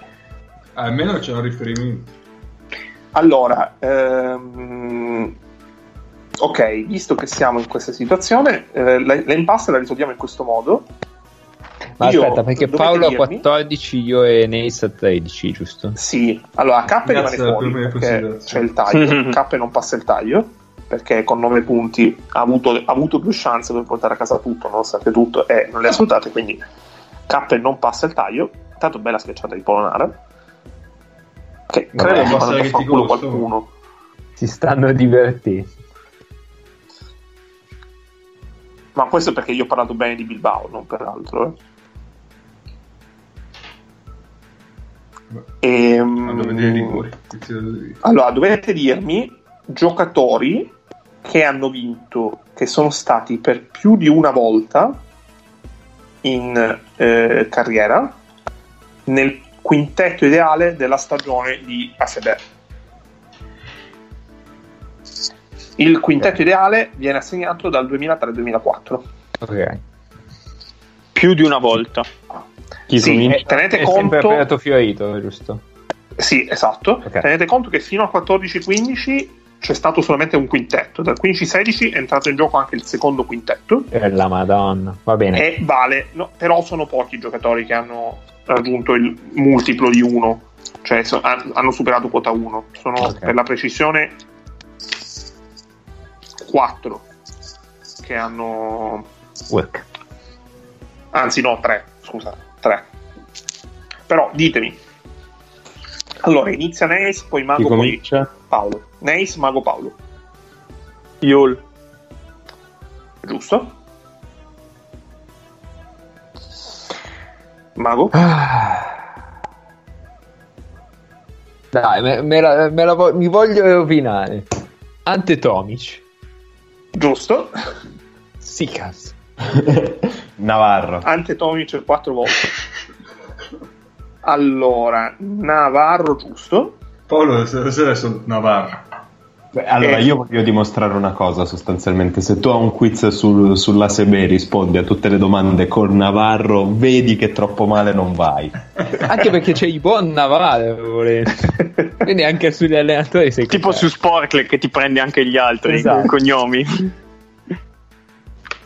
[SPEAKER 1] Almeno c'è un riferimento.
[SPEAKER 3] Allora, ehm, ok, visto che siamo in questa situazione, eh, l'impasse la risolviamo in questo modo.
[SPEAKER 2] Ma io, aspetta, perché Paolo ha 14, io e Neis a 13, giusto?
[SPEAKER 3] Sì, allora K rimane fuori perché c'è il taglio, K non passa il taglio perché con 9 punti ha avuto, ha avuto più chance per portare a casa tutto, nonostante tutto, e non le ha sfruttate, quindi K non passa il taglio. Tanto bella schiacciata di Polonara. Che Vabbè, credo che fa culo qualcuno.
[SPEAKER 2] Si stanno divertendo.
[SPEAKER 3] Ma questo perché io ho parlato bene di Bilbao, non per altro. Eh. E, ehm, allora, dovete dirmi giocatori che hanno vinto, che sono stati per più di una volta in eh, carriera nel quintetto ideale della stagione di ASB. Il quintetto ideale viene assegnato dal 2003-2004.
[SPEAKER 2] Ok.
[SPEAKER 5] Più di una volta.
[SPEAKER 3] Sì, eh, tenete è conto...
[SPEAKER 2] sempre fiorito, giusto?
[SPEAKER 3] Sì, esatto. Okay. Tenete conto che fino al 14-15 c'è stato solamente un quintetto. Dal 15-16 è entrato in gioco anche il secondo quintetto.
[SPEAKER 2] E la madonna, va bene.
[SPEAKER 3] E vale, no, però sono pochi i giocatori che hanno raggiunto il multiplo di 1, cioè so, hanno superato quota 1. Sono okay. per la precisione 4 che hanno...
[SPEAKER 2] Work.
[SPEAKER 3] Anzi no, 3, scusa, 3. Però ditemi. Allora, inizia Neis, poi Mago, poi Paolo. Neis, Mago, Paolo.
[SPEAKER 5] Yul.
[SPEAKER 3] Giusto? Mago? Ah.
[SPEAKER 2] Dai, me, me la, me la, mi voglio rovinare. Ante Tomic.
[SPEAKER 3] Giusto?
[SPEAKER 2] Sì, cazzo.
[SPEAKER 4] Navarro.
[SPEAKER 3] Ante Tomic quattro volte. Allora, Navarro, giusto?
[SPEAKER 1] Paolo, adesso Navarro.
[SPEAKER 4] Beh, allora, eh. io voglio dimostrare una cosa sostanzialmente. Se tu hai un quiz sul, sull'ASB rispondi a tutte le domande con Navarro, vedi che troppo male non vai.
[SPEAKER 2] Anche perché c'è il buon Navarro, quindi anche sugli allenatori sei
[SPEAKER 5] Tipo su Sporkle che ti prende anche gli altri esatto. cognomi.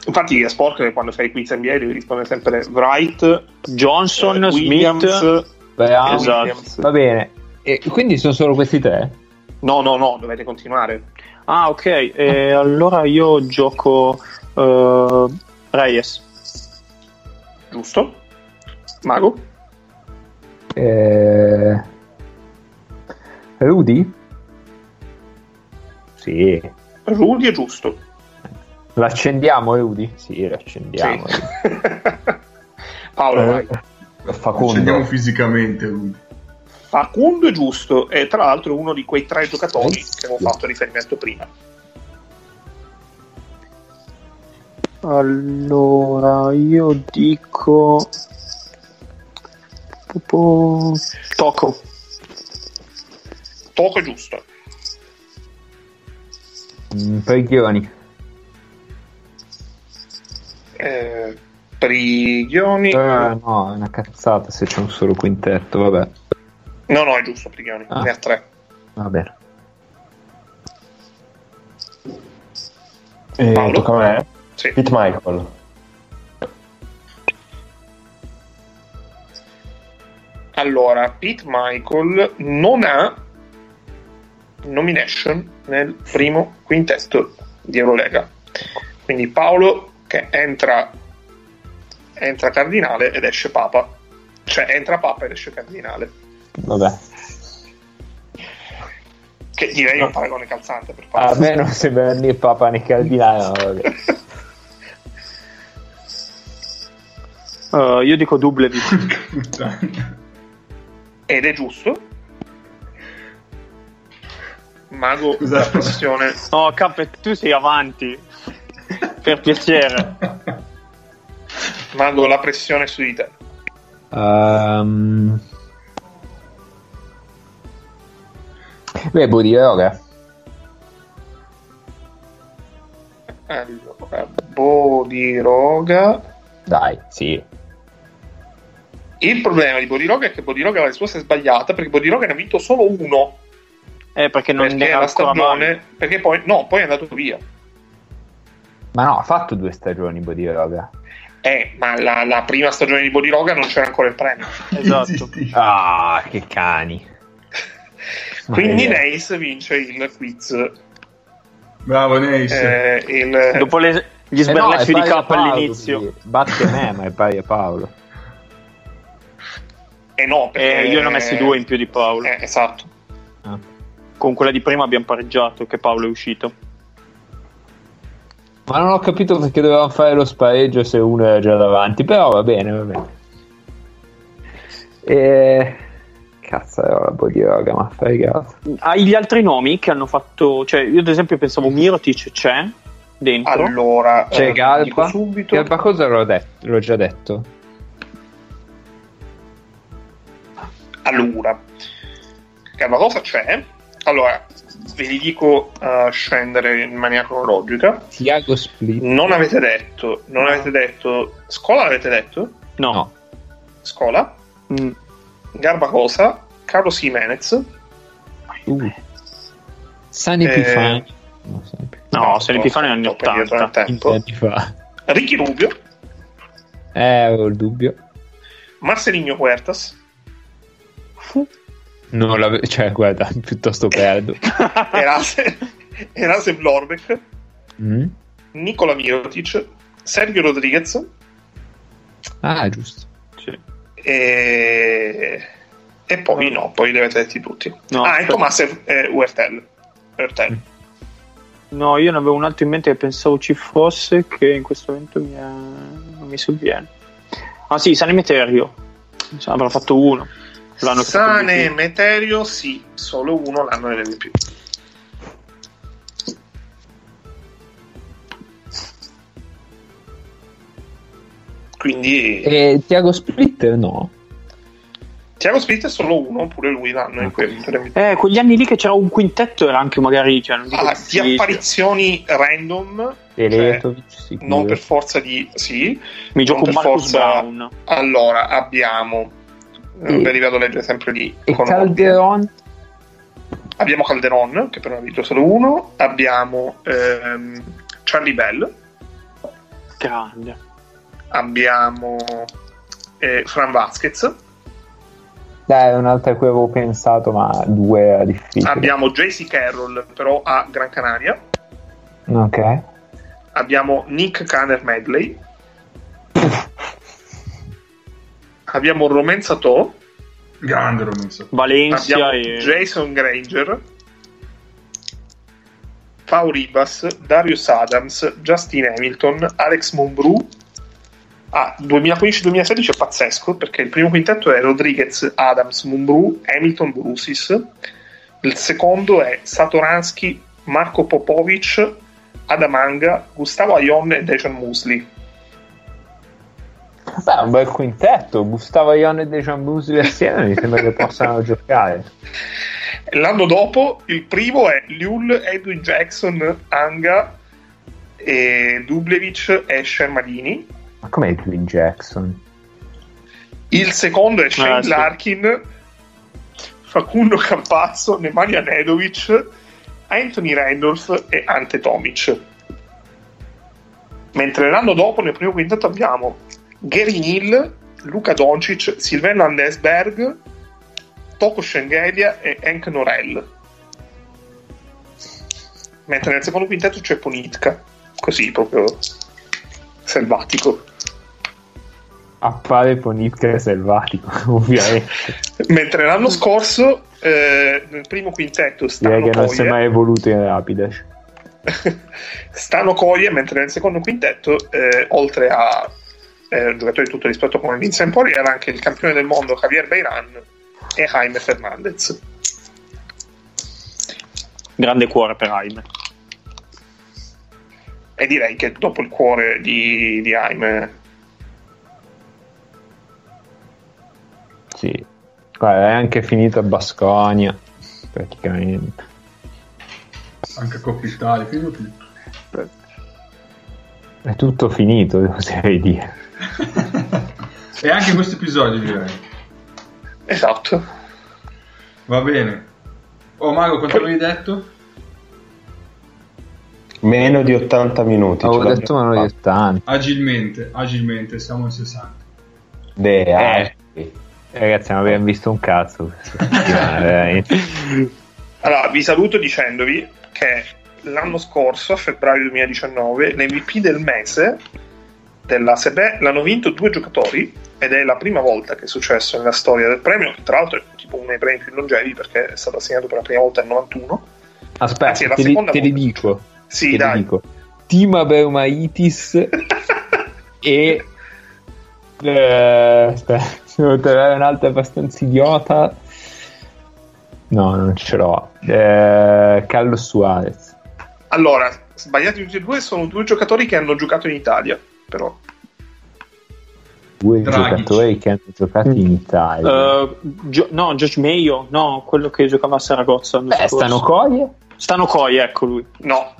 [SPEAKER 3] Infatti, a Sporkle quando fai quiz NBA devi rispondere sempre Wright,
[SPEAKER 5] Johnson, eh, Williams,
[SPEAKER 2] Smith. Beh, esatto. Va bene. E quindi sono solo questi tre?
[SPEAKER 3] No, no, no, dovete continuare.
[SPEAKER 5] Ah, ok. Eh, allora io gioco uh, Reyes.
[SPEAKER 3] Giusto. Mago?
[SPEAKER 2] Eh... Rudy?
[SPEAKER 3] Sì. Rudy è giusto.
[SPEAKER 2] L'accendiamo, Rudy? Sì, l'accendiamo. Sì.
[SPEAKER 3] Paolo, eh, vai.
[SPEAKER 1] Facondo. L'accendiamo fisicamente, Rudy.
[SPEAKER 3] Facundo è giusto, e tra l'altro uno di quei tre giocatori che avevo fatto riferimento prima.
[SPEAKER 5] Allora, io dico... Toco.
[SPEAKER 3] Toco è giusto.
[SPEAKER 2] Mm, Prigioni.
[SPEAKER 3] Eh, Prigioni. Eh,
[SPEAKER 2] no, è una cazzata se c'è un solo quintetto, vabbè.
[SPEAKER 3] No, no, è giusto, Prigioni, ah. ne ha tre.
[SPEAKER 2] Va bene.
[SPEAKER 4] E Paolo? tocca a me? Sì. Pete Michael.
[SPEAKER 3] Allora, Pete Michael non ha nomination nel primo quintetto di Eurolega. Quindi Paolo che entra, entra cardinale ed esce papa. Cioè entra papa ed esce cardinale.
[SPEAKER 2] Vabbè.
[SPEAKER 3] Che direi un paragone calzante per
[SPEAKER 2] A me non sembra né Papa né Caldinano.
[SPEAKER 5] uh, io dico Dublevi.
[SPEAKER 3] Ed è giusto. Mago, Scusate. la pressione.
[SPEAKER 5] No, Cap, tu sei avanti. Per piacere.
[SPEAKER 3] Mago, la pressione su di te.
[SPEAKER 2] Um... Beh, Bodiroga.
[SPEAKER 3] Allora, Bodiroga.
[SPEAKER 2] Dai, sì.
[SPEAKER 3] Il problema di Bodiroga è che Bodiroga la risposta è sbagliata perché Bodiroga ne ha vinto solo uno.
[SPEAKER 5] Eh, perché non
[SPEAKER 3] perché era la stagione, perché poi no, poi è andato via.
[SPEAKER 2] Ma no, ha fatto due stagioni Bodiroga.
[SPEAKER 3] Eh, ma la, la, prima stagione di Bodiroga non c'era ancora il premio.
[SPEAKER 5] Esatto.
[SPEAKER 2] ah, che cani.
[SPEAKER 3] Quindi Neis vince il quiz.
[SPEAKER 1] Bravo Neis.
[SPEAKER 3] Eh, il...
[SPEAKER 5] Dopo le, gli sberleffi eh no, di K all'inizio.
[SPEAKER 2] Quindi. Batte me, ma è pari a Paolo.
[SPEAKER 3] Eh no, perché...
[SPEAKER 5] Eh, io ne ho messi due in più di Paolo.
[SPEAKER 3] Eh, esatto.
[SPEAKER 5] Ah. Con quella di prima abbiamo pareggiato, che Paolo è uscito.
[SPEAKER 2] Ma non ho capito perché dovevamo fare lo spareggio se uno era già davanti, però va bene, va bene. E... Cazzarola, Bodiroga, ma fregato.
[SPEAKER 5] Hai gli altri nomi che hanno fatto... Cioè, io ad esempio pensavo Mirotic c'è dentro.
[SPEAKER 3] Allora,
[SPEAKER 2] c'è eh, Galba. Subito. Galba cosa l'ho, detto, l'ho già detto?
[SPEAKER 3] Allora, Galba cosa c'è? Allora, ve li dico a uh, scendere in maniera cronologica.
[SPEAKER 2] Tiago Split.
[SPEAKER 3] Non avete detto, non avete detto... Scola avete detto?
[SPEAKER 5] No. no.
[SPEAKER 3] Scola? Mm. Garbacosa, Carlos Jimenez,
[SPEAKER 2] uh. San Epifani.
[SPEAKER 5] Eh, no, no, San Epifani anni 80
[SPEAKER 3] tempo. Ricky Rubio.
[SPEAKER 2] Eh, ho il dubbio.
[SPEAKER 3] Marcelinho Huertas.
[SPEAKER 2] Non l'avevo, cioè, guarda, piuttosto perdo.
[SPEAKER 3] Erase, Erase Vlorbeck. Mm. Nicola Mirotic. Sergio Rodriguez.
[SPEAKER 2] Ah, giusto.
[SPEAKER 3] E, e poi no, poi li avete detti tutti. No, ah, e Thomas e Uertel. Uertel.
[SPEAKER 5] No, io ne avevo un altro in mente che pensavo ci fosse, che in questo momento mi, è... non mi sovviene. Ah sì, Sane Meterio. Avrà fatto uno.
[SPEAKER 3] L'hanno Sane Meterio, sì, solo uno l'hanno nell'MVP. Quindi...
[SPEAKER 2] E Tiago Splitter no?
[SPEAKER 3] Tiago Splitter è solo uno, pure lui l'anno in cui
[SPEAKER 5] Eh, quegli anni lì che c'era un quintetto era anche magari... Cioè, non
[SPEAKER 3] ah, di apparizioni random, cioè, non per forza di... Sì,
[SPEAKER 5] mi gioco un Marcus forza... Brown.
[SPEAKER 3] Allora, abbiamo... E... Li vado a leggere sempre lì.
[SPEAKER 2] E Calderon?
[SPEAKER 3] Abbiamo Calderon, che però ha vinto solo uno. Abbiamo ehm, Charlie Bell.
[SPEAKER 5] Grande
[SPEAKER 3] abbiamo eh, Fran Vasquez.
[SPEAKER 2] Dai, è un'altra a cui avevo pensato, ma due era difficile.
[SPEAKER 3] Abbiamo JC Carroll, però a Gran Canaria.
[SPEAKER 2] Ok.
[SPEAKER 3] Abbiamo Nick Canner Medley. Abbiamo Romain Sato.
[SPEAKER 1] Grande Romain Sato.
[SPEAKER 5] Valencia
[SPEAKER 3] e... Jason Granger. Pau Ribas, Darius Adams, Justin Hamilton, Alex Mumbrou Ah, 2015-2016 è pazzesco perché il primo quintetto è Rodriguez, Adams, Mumbrou, Hamilton, Brusis. Il secondo è Satoransky, Marco Popovic, Adamanga, Gustavo Aion e Dejan Musli.
[SPEAKER 2] Beh, un bel quintetto. Gustavo Aion e Dejan Musli assieme mi sembra che possano giocare.
[SPEAKER 3] L'anno dopo il primo è Liul, Edwin Jackson, Anga e Dublevic e Shermadini
[SPEAKER 2] ma com'è Edwin Jackson?
[SPEAKER 3] Il secondo è Shane ah, sì. Larkin, Facundo Campazzo, Nemanja Nedovic, Anthony Randolph e Ante Tomic. Mentre l'anno dopo, nel primo quintetto, abbiamo Gary Neal, Luca Doncic, Silvano Andesberg, Toko Schengelia e Hank Norell. Mentre nel secondo quintetto c'è Ponitka, così proprio selvatico.
[SPEAKER 2] appare Ponitka selvatico, ovviamente.
[SPEAKER 3] Mentre l'anno scorso, eh, nel primo quintetto,
[SPEAKER 2] Direi che non si è mai evoluto in Rapidash.
[SPEAKER 3] Stano Coie, mentre nel secondo quintetto, eh, oltre a eh, giocatore di tutto rispetto come Vincent Poli, era anche il campione del mondo Javier Beiran e Jaime Fernandez.
[SPEAKER 5] Grande cuore per Jaime.
[SPEAKER 3] E direi che dopo il cuore di, di Jaime.
[SPEAKER 2] Sì, Guarda, è anche finito a Basconia, praticamente.
[SPEAKER 1] Anche Coppa Italia, finito tutto.
[SPEAKER 2] È tutto finito, oserei dire.
[SPEAKER 1] e anche questo episodio, direi.
[SPEAKER 3] Esatto.
[SPEAKER 1] Va bene. Oh Mago, quanto avevi detto?
[SPEAKER 4] Meno di 80 minuti.
[SPEAKER 2] Avevo detto meno di 80.
[SPEAKER 1] Agilmente, agilmente, siamo in 60.
[SPEAKER 4] Beh, eh.
[SPEAKER 2] eh. Ragazzi, non abbiamo visto un cazzo.
[SPEAKER 3] allora, vi saluto dicendovi che l'anno scorso, a febbraio 2019, l'MVP del mese della Sebe l'hanno vinto due giocatori ed è la prima volta che è successo nella storia del premio, che tra l'altro è tipo uno dei premi più longevi perché è stato assegnato per la prima volta nel 91.
[SPEAKER 2] Aspetta, Anzi, te, li, te li dico.
[SPEAKER 3] Sì,
[SPEAKER 2] te
[SPEAKER 3] dai.
[SPEAKER 2] Dico. Tima Beumaitis e... Eh, aspetta, devo trovare un'altra abbastanza idiota. No, non ce l'ho. Eh, Carlos Suarez.
[SPEAKER 3] Allora, sbagliati tutti e due, sono due giocatori che hanno giocato in Italia, però.
[SPEAKER 2] Due Dragic. giocatori che hanno giocato in Italia.
[SPEAKER 5] Uh, Gio- no, Josh Mayo, no, quello che giocava a Saragozza.
[SPEAKER 2] Beh, Stano Coie?
[SPEAKER 5] Stano Coie, ecco lui.
[SPEAKER 3] No,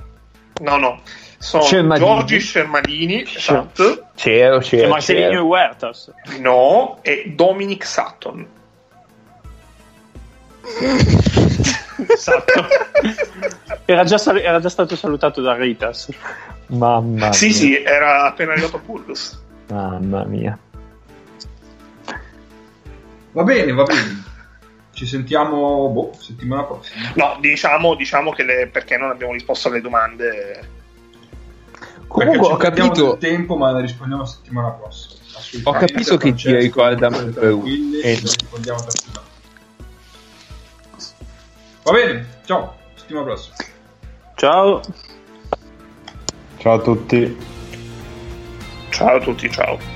[SPEAKER 3] no, no. Sono Scermadini. Giorgi Scermadini, esatto.
[SPEAKER 2] C'ero, c'ero.
[SPEAKER 5] E Marcelino Huertas.
[SPEAKER 3] No, e Dominic Sutton.
[SPEAKER 5] esatto. Era già, sal- era già, stato salutato da Ritas.
[SPEAKER 2] Mamma
[SPEAKER 3] sì,
[SPEAKER 2] mia.
[SPEAKER 3] sì, era appena arrivato a Pullus.
[SPEAKER 2] Mamma mia.
[SPEAKER 1] Va bene, va bene. Ci sentiamo boh, settimana prossima.
[SPEAKER 3] No, diciamo, diciamo che le, perché non abbiamo risposto alle domande.
[SPEAKER 2] Comunque ho capito
[SPEAKER 1] il tempo, ma ne rispondiamo la settimana prossima.
[SPEAKER 2] Ho capito che ti ricorda
[SPEAKER 1] e rispondiamo per Va bene, ciao, settimana prossima.
[SPEAKER 5] Ciao.
[SPEAKER 4] Ciao a tutti.
[SPEAKER 3] Ciao a tutti, ciao.